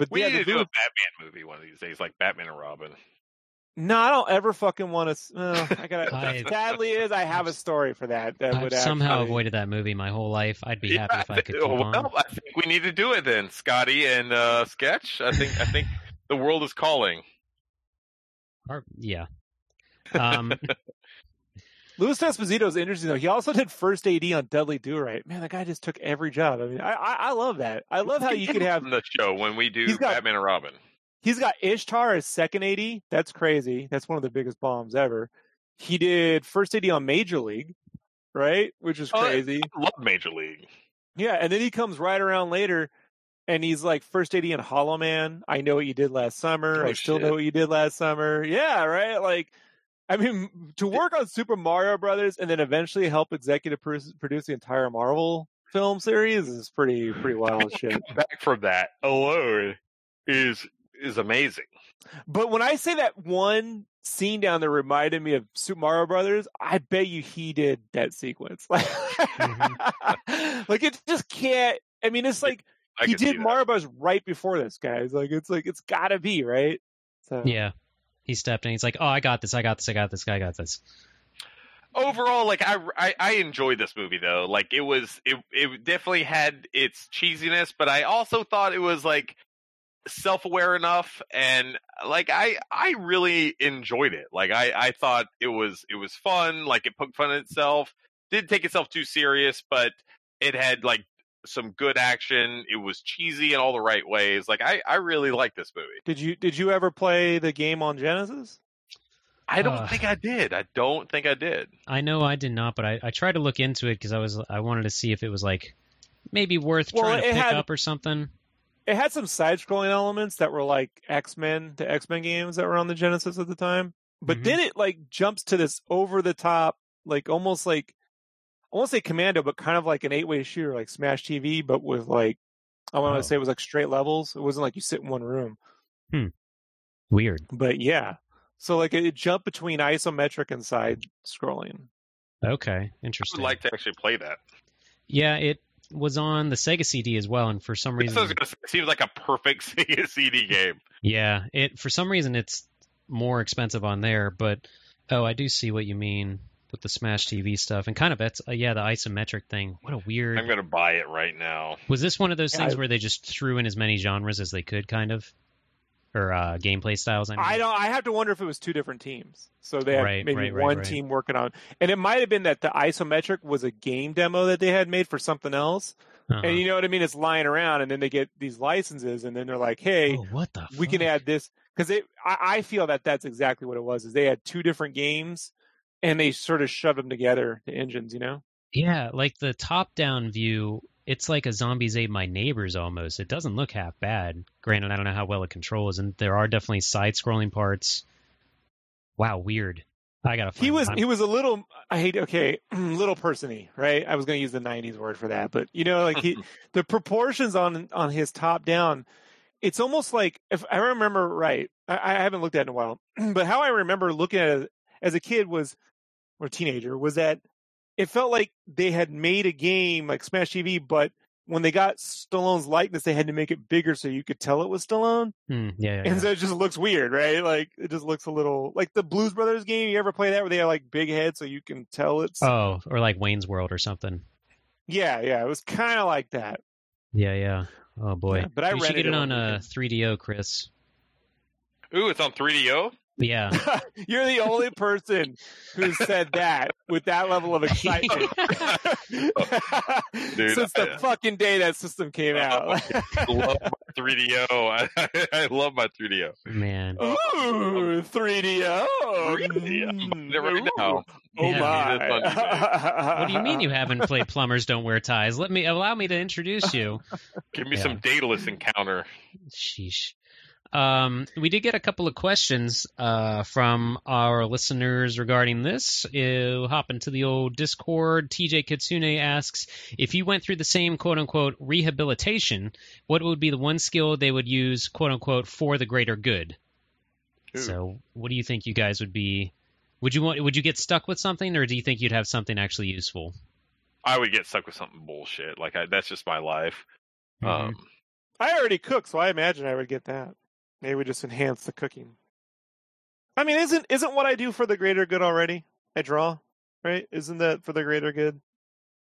But we yeah, need to do a Batman movie one of these days like Batman and Robin No, I don't ever fucking want to. Uh, I gotta. I- sadly, is I have a story for that. That I've would somehow actually, avoided that movie my whole life. I'd be happy if I could well, on. I think we need to do it then, Scotty and uh, Sketch. I think I think the world is calling. Or- yeah. Um, Louis D'Esposito is interesting though. He also did first AD on Dudley Do Right. Man, the guy just took every job. I mean, I I, I love that. I love how you could have. the show when we do got- Batman and Robin. He's got Ishtar as second AD. That's crazy. That's one of the biggest bombs ever. He did first AD on Major League, right? Which is Oh, crazy. I love Major League. Yeah, and then he comes right around later and he's like first AD in Hollow Man. I know what you did last summer. Oh, I still shit. know what you did last summer. Yeah, right? Like I mean, to work on Super Mario Brothers and then eventually help executive produce, produce the entire Marvel film series is pretty pretty wild shit. Back from that alone is is amazing. But when I say that one scene down there reminded me of Super Mario Brothers, I bet you he did that sequence. Like, Mhm. like it just can't. I mean, it's like I he did that. Mario Bros right before this, guys. Like it's like it's gotta be right. So Yeah. He stepped in. He's like, "Oh, I got this. I got this. I got this. I got this." overall like I, I i enjoyed this movie though like it was it it definitely had its cheesiness but i also thought it was like self-aware enough and like i i really enjoyed it like i i thought it was it was fun like it poked fun at itself didn't take itself too serious but it had like some good action it was cheesy in all the right ways like i i really like this movie Did you did you ever play the game on Genesis? i don't Uh. think i did i don't think i did I know I did not, but I, I tried to look into it because I was I wanted to see if it was like maybe worth Well, trying to pick had- up or something. It had some side scrolling elements that were like X Men, the X Men games that were on the Genesis at the time. But Mhm. then it like jumps to this over the top, like almost like I won't say commando, but kind of like an eight way shooter, like Smash TV, but with like I want to Oh. say it was like straight levels. It wasn't like you sit in one room. Hmm. Weird. But yeah. So like it jumped between isometric and side scrolling. Okay, interesting. i would like to actually play that yeah, it was on the Sega CD as well, and for some reason, say, it seems like a perfect Sega CD game. yeah, it for some reason it's more expensive on there. But oh, I do see what you mean with the Smash TV stuff, and kind of that's uh, yeah, the isometric thing. What a weird. I'm gonna buy it right now. Was this one of those Yeah, things I- where they just threw in as many genres as they could, kind of, or uh, gameplay styles? I, mean? I don't. I have to wonder if it was two different teams. So they had Right, maybe right, right, one right. team working on, and it might have been that the isometric was a game demo that they had made for something else. Uh-huh. And you know what I mean? It's lying around, and then they get these licenses, and then they're like, "Hey, oh, what the? we can add this," because I, I feel that that's exactly what it was. Is they had two different games, and they sort of shoved them together, the engines. You know? Yeah, like the top-down view, it's like a zombies ate my neighbors almost. It doesn't look half bad. Granted, I don't know how well it controls, and there are definitely side-scrolling parts. Wow, weird. I gotta. Find He was he was a little I hate okay little persony right I was going to use the 90s word for that but you know like he the proportions on on his top down it's almost like if I remember right I, I haven't looked at it in a while but how I remember looking at it as a kid was or teenager was that it felt like they had made a game like Smash TV but when they got Stallone's likeness they had to make it bigger so you could tell it was Stallone Hmm, yeah, yeah, and yeah. so it just looks weird, right? Like it just looks a little like the Blues Brothers game. You ever play that where they have like big heads so you can tell it's Oh, or like Wayne's World or something. yeah, yeah. It was kind of like that. Yeah, yeah. Oh boy. Yeah, but I you should get it it on a uh, 3DO, Chris. Ooh, it's on 3DO. Yeah. You're the only person who said that with that level of excitement Dude, since the I- uh, fucking day that system came out. I love my 3DO. I, I love my 3DO. Man. Ooh, 3DO. Really? I'm right now. Oh Yeah, my! dude, What do you mean you haven't played Plumbers Don't Wear Ties? Let me allow me to introduce you. Give me Yeah. some Daedalus encounter. Sheesh. Um, we did get a couple of questions uh, from our listeners regarding this. Uh, hop into the old Discord. TJ Kitsune asks if you went through the same quote unquote rehabilitation, what would be the one skill they would use quote unquote for the greater good? Ooh. So, what do you think you guys would be? Would you want? Would you get stuck with something, or do you think you'd have something actually useful? I would get stuck with something bullshit. Like I, that's just my life. Mhm. Um, I already cook, so I imagine I would get that. Maybe we just enhance the cooking. I mean, isn't isn't what I do for the greater good already? I draw, right? Isn't that for the greater good?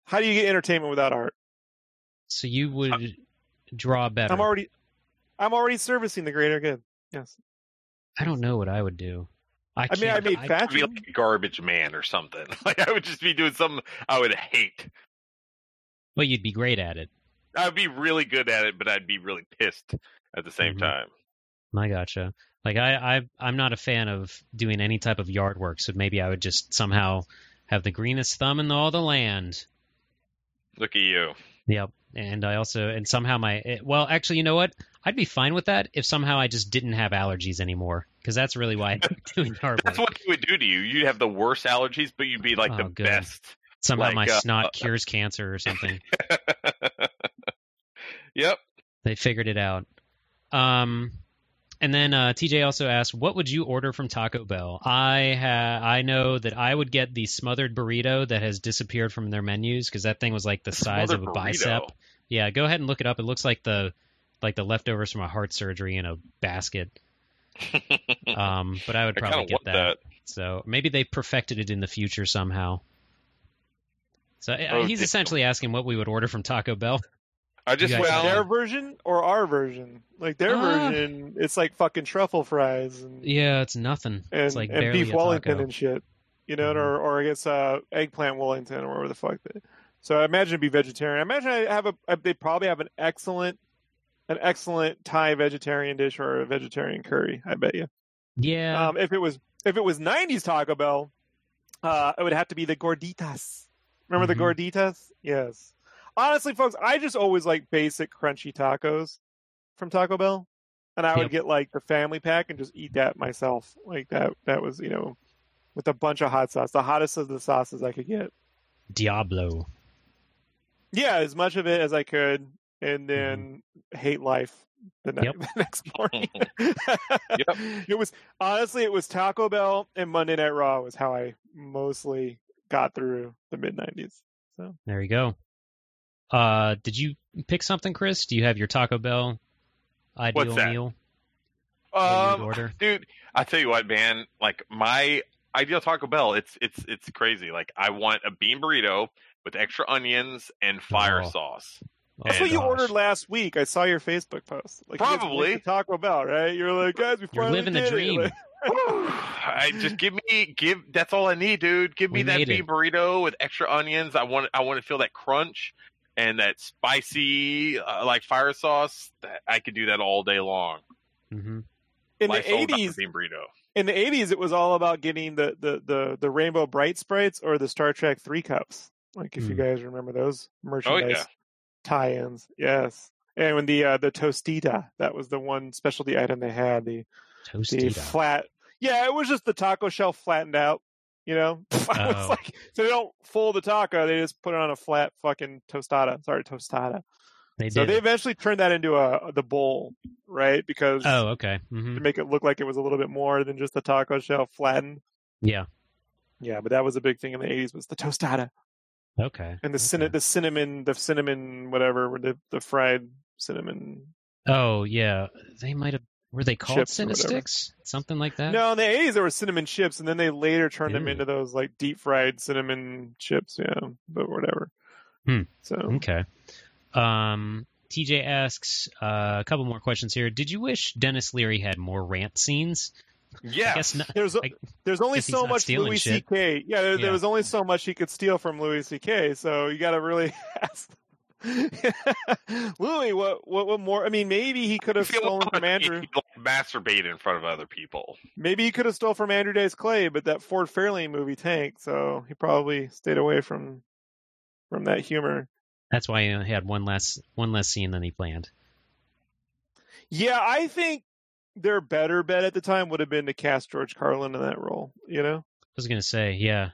How do you get entertainment without art? So you would draw better. I'm already, I'm already servicing the greater good. Yes. I don't know what I would do. I, I mean, I can't- made I'd be fashion. like a garbage man or something. Like I would just be doing something I would hate. Well, you'd be great at it. I'd be really good at it, but I'd be really pissed at the same Mhm. time. I gotcha. Like I, I, I'm not a fan of doing any type of yard work, so maybe I would just somehow have the greenest thumb in all the land. Look at you. Yep. And I also, and somehow my, well, actually, you know what? I'd be fine with that if somehow I just didn't have allergies anymore, because that's really why I'm doing yard That's work. what it would do to you. You'd have the worst allergies, but you'd be like Oh, the good. best. Somehow like, my uh, snot cures cancer or something. yep. They figured it out. Um, and then uh, TJ also asked, "What would you order from Taco Bell?" I ha- I know that I would get the smothered burrito that has disappeared from their menus because that thing was like the size of a burrito. bicep. Yeah, go ahead and look it up. It looks like the like the leftovers from a heart surgery in a basket. Um, but I would I probably get want that. So maybe they perfected it in the future somehow. So Oh, he's essentially asking what we would order from Taco Bell. I just went well, their version or our version? Like their Ah. version, it's like fucking truffle fries and Yeah, it's nothing. and, it's like and beef Wellington and shit. You know, Mhm. or or I guess uh, eggplant Wellington or whatever the fuck. They, so I imagine it'd be vegetarian. I imagine I have a. They probably have an excellent, an excellent Thai vegetarian dish or a vegetarian curry. I bet you. Yeah, Um, if it was if it was '90s Taco Bell, uh, it would have to be the gorditas. Remember Mhm. the gorditas? Yes. Honestly, folks, I just always like basic crunchy tacos from Taco Bell, and I would get like the family pack and just eat that myself. Like that. That was you know, with a bunch of hot sauce, the hottest of the sauces I could get. Diablo. Yeah, as much of it as I could, and mm-hmm. then hate life the, ne- Yep. the next morning. yep. It was honestly, it was Taco Bell and Monday Night Raw was how I mostly got through the mid '90s. So There you go. Uh, did you pick something, Chris? Do you have your Taco Bell ideal What's that? meal? What you would um, order? dude, I tell you what, man. Like my ideal Taco Bell, it's it's it's crazy. Like I want a bean burrito with extra onions and fire Oh. sauce. That's Oh, what you ordered last week. I saw your Facebook post. Like you guys Probably. Taco Bell, right? You're like, guys, we You're finally living the did it." dream. Like, I just give me give. That's all I need, dude. Give me We that bean it. burrito with extra onions. I want I want to feel that crunch and that spicy uh, like fire sauce. That I could do that all day long. Mhm. in the Life's all about '80s, burrito. in the '80s, it was all about getting the the the, the Rainbow Brite sprites or the Star Trek three cups. Like if you Mm. guys remember those Oh merchandise yeah. tie-ins, yes. And when the uh, the Tostita, that was the one specialty item they had. The the Tostita. flat. Yeah, it was just the taco shell flattened out. You know, I was Oh. like, so they don't fold the taco; they just put it on a flat fucking tostada. Sorry, tostada. They So they eventually turned that into a the bowl, right? Because Oh, okay. hmm to make it look like it was a little bit more than just the taco shell flattened. Yeah. Yeah, but that was a big thing in the '80s was the tostada Okay. and the okay. cinna- the cinnamon, the cinnamon whatever, the the fried cinnamon. Oh yeah, they might have. Were they called Chips or. Cinnasticks? Something like that. No, in the '80s there were cinnamon chips, and then they later turned them into those like deep fried cinnamon chips. Yeah, but whatever. Hmm. So Okay. Um, TJ asks uh, a couple more questions here. Did you wish Denis Leary had more rant scenes? Yeah. Not. there's I- there's only so much stealing Louis shit. C.K. Yeah, there, Yeah. there was only so much he could steal from Louis C.K. So you got to really ask. Louis, what, what, what more? I mean, maybe he could have stolen from Andrew. he, like, masturbate in front of other people. Maybe he could have stole from Andrew Dice Clay, but that Ford Fairlane movie tanked, so he probably stayed away from from that humor. That's why he had one less one less scene than he planned. Yeah, I think their better bet at the time would have been to cast George Carlin in that role. You know, I was gonna say, yeah,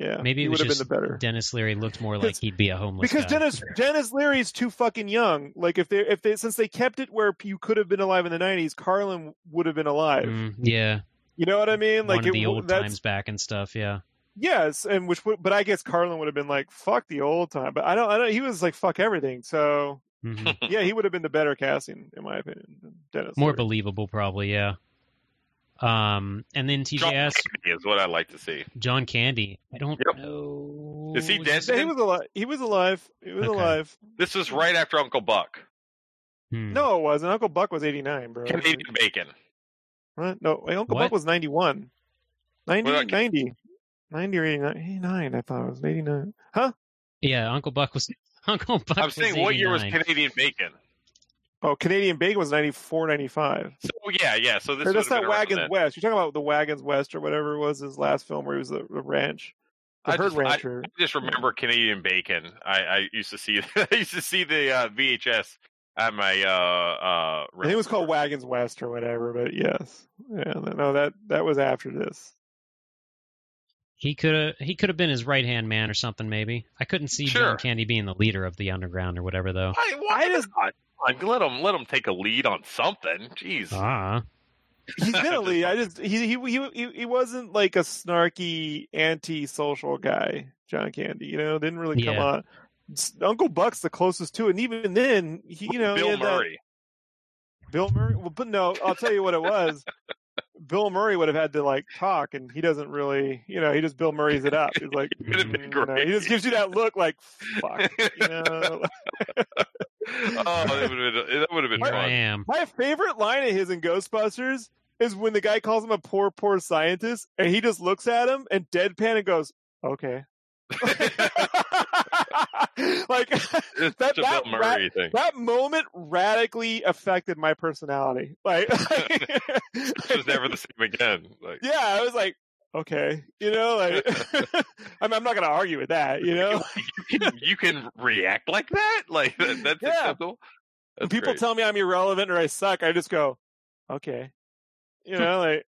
yeah, maybe he it was would have just been the better. Denis Leary looked more like he'd be a homeless because guy. Denis Denis Leary's too fucking young. Like if they if they since they kept it where you could have been alive in the '90s, Carlin would have been alive. Mm, yeah, You know what I mean? Like one of it, the old that's, times back and stuff. Yeah. Yes, and which would, but I guess Carlin would have been like fuck the old time. But I don't. I don't. He was like fuck everything. So hmm yeah, he would have been the better casting in my opinion. Than Denis More Leary. believable, probably. Yeah. Um, and then TJ John Candy is what I like to see. John Candy. I don't Yep. know. Is he this- dead? Yeah, he was alive. He was alive. He was Okay. alive. This was right after Uncle Buck. Hmm. No, it wasn't. Uncle Buck was eighty nine, bro. Canadian bacon. What? No, wait, Uncle What? Buck was 91. 90, about, 90. 90 or 89. 89, I thought it was 89. Huh? Yeah, Uncle Buck was Uncle Buck. I'm was saying, what year was Canadian bacon? Oh, Canadian Bacon was 94, 95. So yeah, yeah. So this Or that's been Wagons. West. You're talking about the Wagons West or whatever it was his last film where he was the, a ranch. The I herd just- rancher. I just remember Canadian bacon. I, I used to see I used to see the uh, VHS at my uh uh. I think it was called Wagons West or whatever, but yes. Yeah, no, that that was after this. He could have he could have been his right hand man or something. Maybe I couldn't see Sure. John Candy being the leader of the underground or whatever though. Why, why I just- not? Like, let him let him take a lead on something. Jeez. Ah, He's been a lead. I just he he he he, he wasn't like a snarky anti-social guy, John Candy. You know, didn't really come Yeah. on. Uncle Buck's the closest to it, and even then, he, you know, he Bill had that- Murray. Bill Murray. Well, but no, I'll tell you what it was. Bill Murray would have had to like talk, and he doesn't really, you know, he just Bill Murray's it up. He's like, It been "Mm," you know, great. he just gives you that look, like, fuck, you know. oh, that would have been, that would have been Here I fun. am. My favorite line of his in Ghostbusters is when the guy calls him a poor, poor scientist, and he just looks at him and deadpan and goes, "Okay." like That- that Bill Murray thing. that moment radically affected my personality. Like, It was never the same again. Like, yeah, I was like, okay, you know, like, I mean, I'm not going to argue with that, you know. you can you can react like that. Like that, that's Yeah. acceptable. When That's people great. tell me I'm irrelevant or I suck, I just go, okay, you know, like,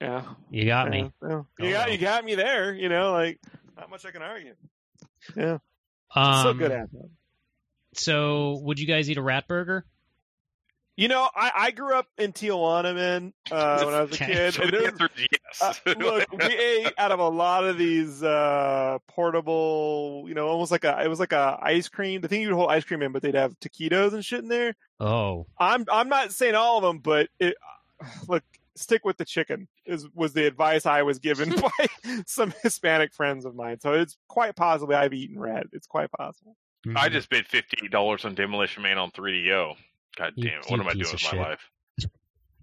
yeah, You got me. yeah, well, Oh, you got well. you got me there, you know, like, not much I can argue. Yeah, Um, so good at that. So, would you guys eat a rat burger? You know, I, I grew up in Tijuana, man, uh, when I was a kid. So and the answer is Uh, look, we ate out of a lot of these uh portable, you know, almost like a it was like a ice cream. The thing you'd hold ice cream in, but they'd have taquitos and shit in there. Oh, I'm I'm not saying all of them, but it look stick with the chicken is was the advice I was given by some Hispanic friends of mine. So it's quite possibly I've eaten rat. It's quite possible. I Mhm. just bid fifty dollars on Demolition Man on 3DO. God damn it! What am I doing of with my shit. life?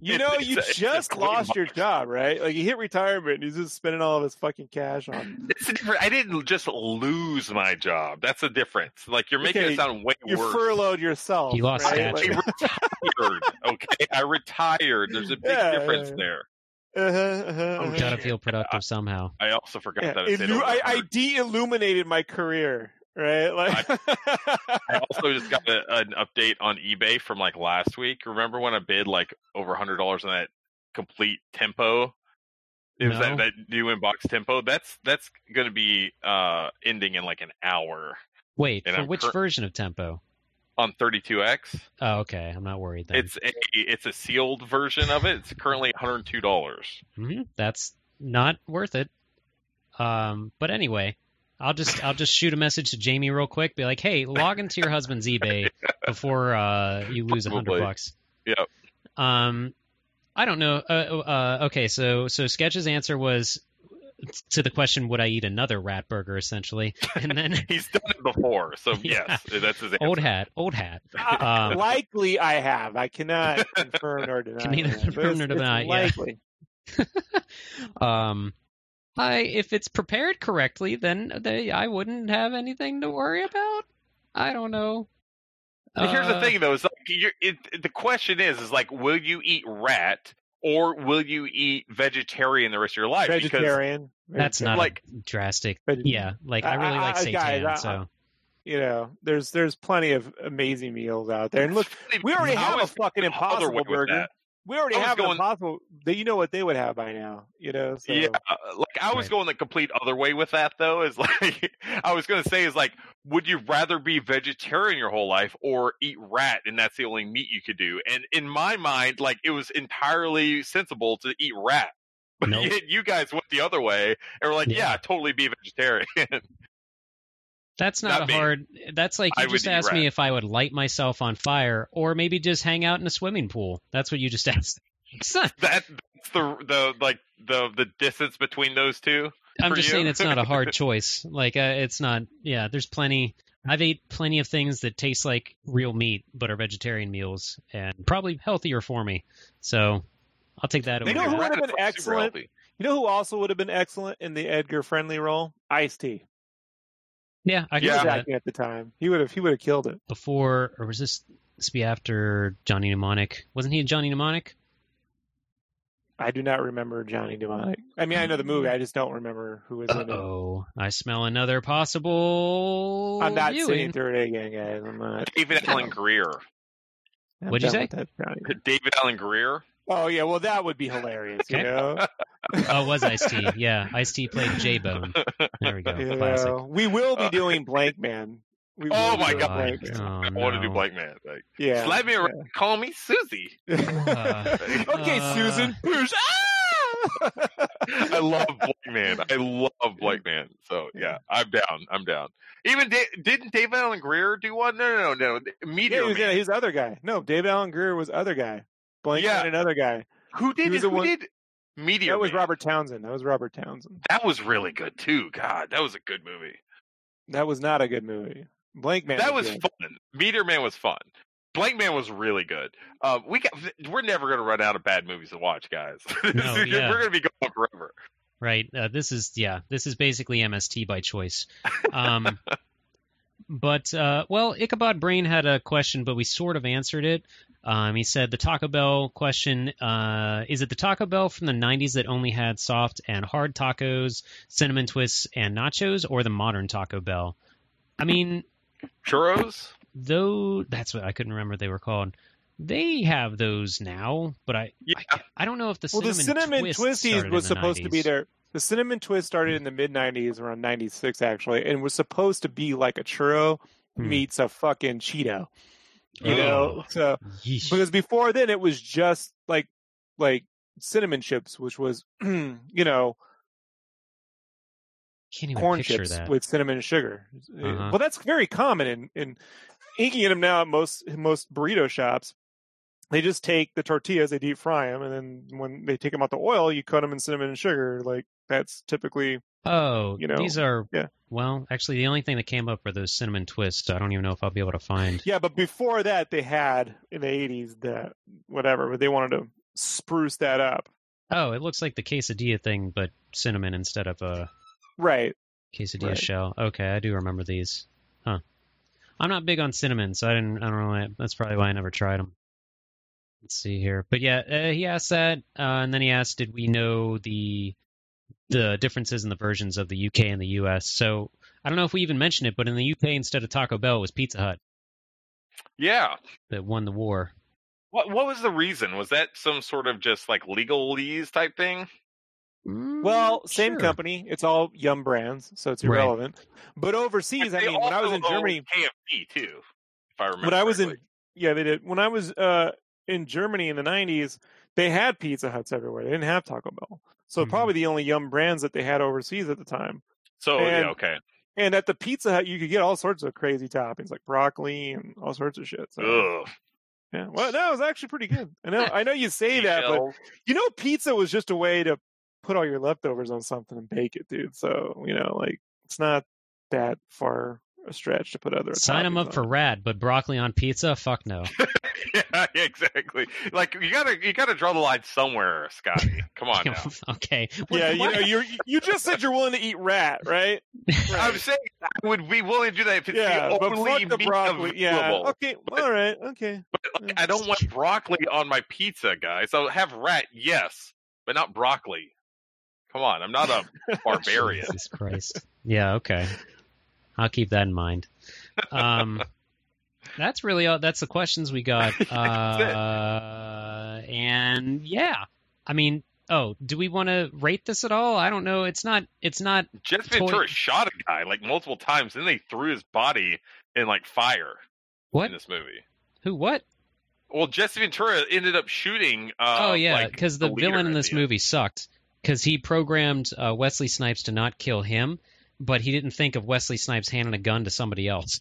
You know, it's you it's just great lost your job, right? Like you hit retirement and he's just spending all of his fucking cash on. It's a different. I didn't just lose my job. That's the difference. Like you're making Okay, it sound way You worse. You furloughed yourself. You lost right? I stature. retired. Okay, I retired. There's a big Yeah, difference yeah. there. Uh-huh, uh-huh, Oh, uh-huh. gotta feel productive somehow. I also forgot Yeah, that illu- I, I de-illuminated my career, right? Like, I also just got a, an update on eBay from like last week. Remember when I bid like over a hundred dollars on that complete tempo? It was No. that, that new inbox tempo. That's that's going to be uh ending in like an hour Wait, And for I'm which cur- version of Tempo? on 32x. Oh, okay. I'm not worried then. It's a it's a sealed version of it. It's currently 102 dollars. Mhm, That's not worth it. Um, but anyway, I'll just I'll just shoot a message to Jamie real quick. Be like, hey, log into your husband's eBay before uh, you lose a hundred bucks. Yep. Um, I don't know. Uh, uh, okay, so so Sketch's answer was to the question, would I eat another rat burger? Essentially, and then He's done it before, so Yeah. yes, that's his answer. old hat, old hat. Uh, Um, likely I have. I cannot confirm nor deny. Can neither that, but confirm it's- nor it's deny, yeah. Likely. um, I if it's prepared correctly, then they, I wouldn't have anything to worry about. I don't know. But here's the Uh, thing, though: is like you're, it, the question is, is like, will you eat rat or will you eat vegetarian the rest of your life? Vegetarian. That's not Like- a drastic. Veg- Yeah, like I really I- like I- seitan, guys, I- so You know, there's there's plenty of amazing meals out there. And look, we already have a fucking going impossible burger. that. We already I was have an going- impossible. That you know what they would have by now. You know. So. Yeah, uh, like I was Right. going the complete other way with that though. Is like I was going to say is like, would you rather be vegetarian your whole life or eat rat and that's the only meat you could do? And in my mind, like it was entirely sensible to eat rat. But Nope. yet you guys went the other way and were like, Yeah. yeah, totally be vegetarian. that's not, Not a hard. That's like you I just asked me if I would light myself on fire or maybe just hang out in a swimming pool. That's what you just asked. It's not- that that's the the like the the distance between those two. I'm just you? saying it's not a hard choice. Like uh, it's not. Yeah, there's plenty. I've ate plenty of things that taste like real meat but are vegetarian meals and probably healthier for me. So I'll take that You know who would've been excellent? You know who also would have been excellent in the Edgar Friendly role? Ice T. yeah, I He can was that. acting at the time. He would have. He would have killed it. before, or was this this be after Johnny Mnemonic? Wasn't he a Johnny Mnemonic? I do not remember Johnny Mnemonic. I mean, I know the movie. I just don't remember who was in it. Oh, I smell another possible. I'm not viewing. saying third A again, guys. I'm not. David Alan Grier. I'm What'd you done say? with that, Johnny. David Alan Grier. Oh yeah, well that would be hilarious. You know. Oh, was Ice T. Yeah, Ice T played J Bone. There we go. You Classic. know, we will be Uh, doing Blank Man. We Oh will my God. Blank Man. Oh, I want to do no. Black Man. Like, Yeah. slap me around, call me Susie. Uh, okay, Uh, Susan. Bruce. Ah! I love Blight Man. I love Blight Man. So yeah, I'm down. I'm down. Even da- didn't David Alan Grier do one? No, no, no, no. yeah, Meteor he was, yeah, Man. he's the other guy. No, David Alan Grier was other guy. Blank Yeah. yeah. another guy. Who did he was Who one- did Meteor? That was Man? Robert Townsend. That was Robert Townsend. That was really good too. God, that was a good movie. That was not a good movie. Blank Man. that was good. fun. Meteor Man was fun. Blank Man was really good. Uh, we got, we're never going to run out of bad movies to watch, guys. No, yeah. We're going to be going forever. right? Uh, this is yeah, this is basically MST by choice. Um, but uh, well, Ichabod Brain had a question, but we sort of answered it. Um, he said the Taco Bell question: uh, Is it the Taco Bell from the '90s that only had soft and hard tacos, cinnamon twists, and nachos, or the modern Taco Bell? I mean, Churros. though that's what I couldn't remember they were called. They have those now, but I Yeah. I, I don't know if the well, the cinnamon, cinnamon twist twisties was in the supposed to be there. The cinnamon twist started in the mid '90s, around '96 actually, and was supposed to be like a churro Hmm. meets a fucking Cheeto. You Oh. know, so Yeesh. because before then it was just like like cinnamon chips, which was you know Can't even corn chips that. with cinnamon and sugar. Uh-huh. Well, that's very common in in you can get them now at most most burrito shops. They just take the tortillas, they deep fry them, and then when they take them out the oil, you cut them in cinnamon and sugar. Like that's typically Oh, you know, these are yeah. well, actually, the only thing that came up were those cinnamon twists. I don't even know if I'll be able to find. yeah. But before that, they had in the eighties that whatever, but they wanted to spruce that up, Oh, it looks like the quesadilla thing, but cinnamon instead of a right? quesadilla Right. shell. Okay, I do remember these. Huh. I'm not big on cinnamon, so I didn't. I don't know. Why, that's probably why I never tried them. Let's see here, but yeah, uh, he asked that, uh, and then he asked, "Did we know the the differences in the versions of the UK and the US?" So I don't know if we even mentioned it, but in the UK, instead of Taco Bell, it was Pizza Hut Yeah. that won the war. What What was the reason? Was that some sort of just like legalese type thing? Well, Mm, same sure. company. It's all Yum brands, so it's Right. irrelevant. But overseas, I mean, when I was in Germany, KFC too. If I remember. when I was in yeah, they did. When I was uh in Germany in the '90s, they had Pizza Huts everywhere. They didn't have Taco Bell, so Mhm. probably the only Yum brands that they had overseas at the time. so and- yeah, okay. And at the Pizza Hut, you could get all sorts of crazy toppings like broccoli and all sorts of shit. So Ugh. yeah, well, that was actually pretty good. I know, I know you say that, but you know, pizza was just a way to put all your leftovers on something and bake it, dude. So you know, like it's not that far a stretch to put other. Sign them up on for it. rad, but broccoli on pizza? Fuck no. yeah, exactly. Like you gotta you gotta draw the line somewhere, Scotty. Come on now. okay. Yeah, What- you know, you you just said you're willing to eat rat, right? I'm saying I would be willing to do that if it's Yeah, the but only fuck the broccoli. Yeah, available. okay, all right, okay. Like, I don't want broccoli on my pizza, guys. I'll have rat, yes, but not broccoli. Come on, I'm not a barbarian. Jesus Christ. Yeah, okay. I'll keep that in mind. Um, that's really all. That's the questions we got. Uh, and yeah, I mean, oh, do we want to rate this at all? I don't know. It's not. It's not. Jesse Toy- Ventura shot a guy like multiple times, then they threw his body in like fire What? in this movie. Who? What? Well, Jesse Ventura ended up shooting. Uh, oh yeah, like, because the, villain in this the end. movie sucked. Because he programmed uh, Wesley Snipes to not kill him, but he didn't think of Wesley Snipes handing a gun to somebody else.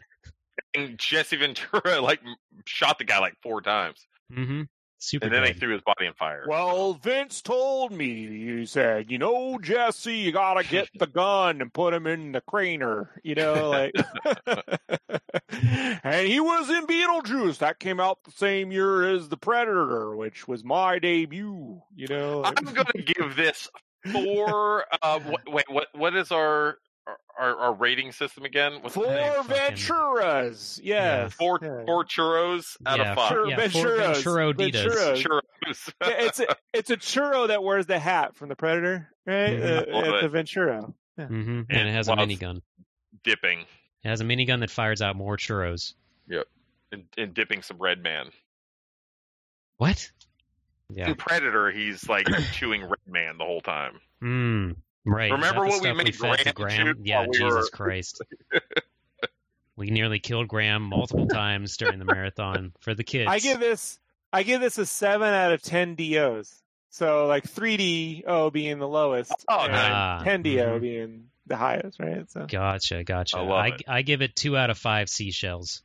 and Jesse Ventura like shot the guy like four times, Mm-hmm. Super. and then they threw his body in fire. Well, Vince told me, he said, you know, Jesse, you gotta get the gun and put him in the craner, you know, like. and he was in Beetlejuice. That came out the same year as The Predator, which was my debut, you know. like- I'm gonna give this four. Uh, wh- wait, what? What is our our, our rating system again? What's the Four name? fucking- Venturas, yes. Four yeah. four churros out Yeah, of five. Sure, Yeah, four Venturas, Venturoditas. Venturas. Churros. Yeah, it's a it's a churro that wears the hat from the Predator, right? Mhm. Uh, Love at the it. Ventura. hmm Yeah, And it has a well, minigun. dipping It has a minigun that fires out more churros. Yep. and, and dipping some red man. What? Yeah. In Predator, he's like chewing red man the whole time. Mm, right. Remember that the what we stuff made fed to Graham Graham? Yeah, we Jesus were- Christ. we nearly killed Graham multiple times during the marathon for the kids. I give this I give this a seven out of ten DOs. So like 3DO being the lowest, Oh, and nice. Ah, 10DO mhm. being the highest, right? So Gotcha, gotcha. I love I, it. I give it two out of five seashells.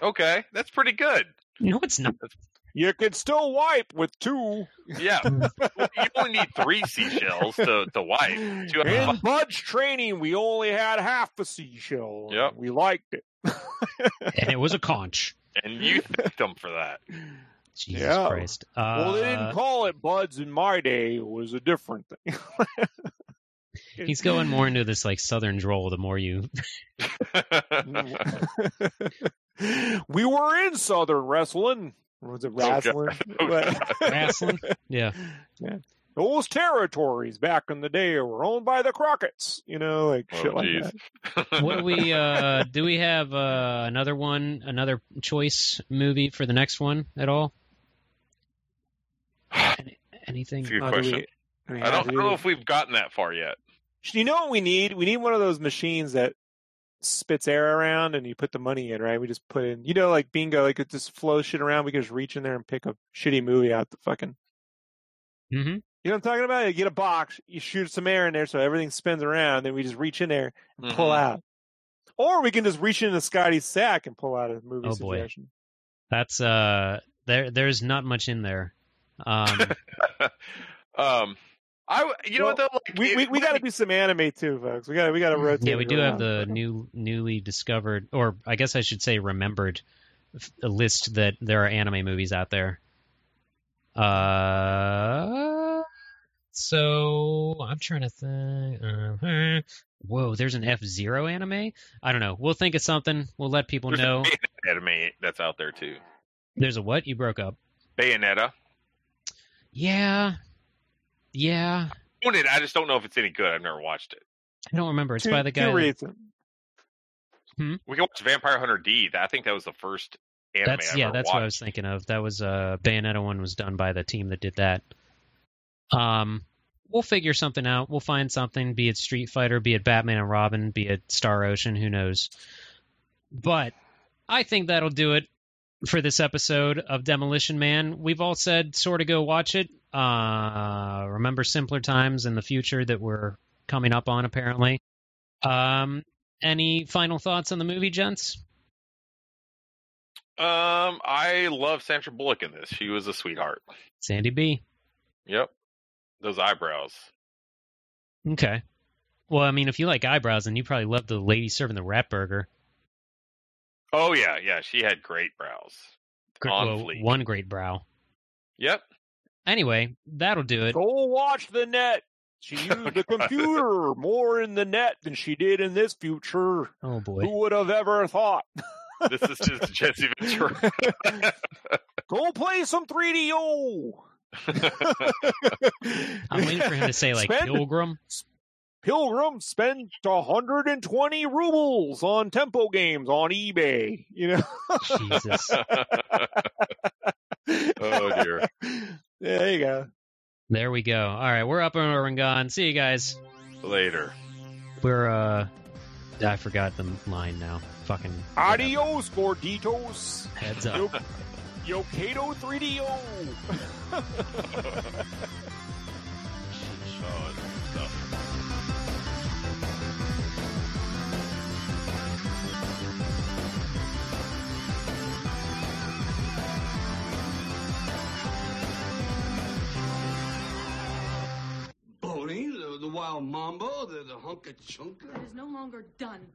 Okay, that's pretty good. No, it's not. You could still wipe with two. Yeah, you only need three seashells to to wipe. Two In five. Budge training, we only had half a seashell. and Yep. we liked it. and it was a conch. and you thanked them for that. Jesus Yeah. Christ. well, they Uh, didn't call it buds in my day. It was a different thing. he's going more into this like southern drawl the more you we were in Southern wrestling. Or was it wrestling? Oh, But- wrestling. Yeah. Those territories back in the day were owned by the Crockett's. You know, like Oh, shit like that. What do we uh do we have uh another one another choice movie for the next one at all? Any, anything? That's a good Oh, do we- question. do we I don't, I don't know if we've gotten that far yet. You know what we need? We need one of those machines that spits air around and you put the money in, right? We just put in, you know, like bingo, like it just flows shit around. We can just reach in there and pick a shitty movie out the fucking. hmm You know what I'm talking about? You get a box, you shoot some air in there so everything spins around, then we just reach in there and pull Mhm. out. Or we can just reach into Scotty's sack and pull out a movie Oh, boy. That's uh there there's not much in there. Um um, I w- you know what though, like, We we, we got to do some anime too, folks. We got to we got to rotate. yeah, we it do have the new newly discovered or I guess I should say remembered f- a list that there are anime movies out there. Uh so I'm trying to think. Uh, whoa, there's an F Zero anime. I don't know. We'll think of something. We'll let people There's know. a anime that's out there too. There's a what? You broke up. Bayonetta. Yeah, yeah. Own it, I just don't know if it's any good. I've never watched it. I don't remember. It's Two- by the guy. Two that- reasons. We can watch Vampire Hunter D. I think that was the first anime That's I yeah. ever That's watched. what I was thinking of. That was uh Bayonetta one was done by the team that did that. Um, we'll figure something out. We'll find something. Be it Street Fighter, be it Batman and Robin, be it Star Ocean. Who knows? But I think that'll do it for this episode of Demolition Man. We've all said sort of go watch it. Uh, remember simpler times in the future that we're coming up on apparently. Um, any final thoughts on the movie, gents? Um, I love Sandra Bullock in this. She was a sweetheart. Sandy B. Yep. Those eyebrows. Okay. Well, I mean, if you like eyebrows, then you probably love the lady serving the rat burger. Oh yeah, yeah. She had great brows. Gr- On well, fleek. one great brow. Yep. Anyway, that'll do it. Go watch the net. She oh, used the computer more in the net than she did in this future. Oh boy. Who would have ever thought? This is just Jesse Ventura. Go play some 3DO. I'm waiting for him to say like Spend- Pilgrim. Pilgrim spent 120 rubles on tempo games on eBay. You know. Jesus. oh dear. There you go. There we go. All right, we're up and over and gone. See you guys. Later. We're uh, I forgot the line now. Fucking whatever. Adios, gorditos. Heads up. Yo, Yokato 3DO. Oh, Boney, the, the wild mambo, the, the hunka chunka. It is no longer done.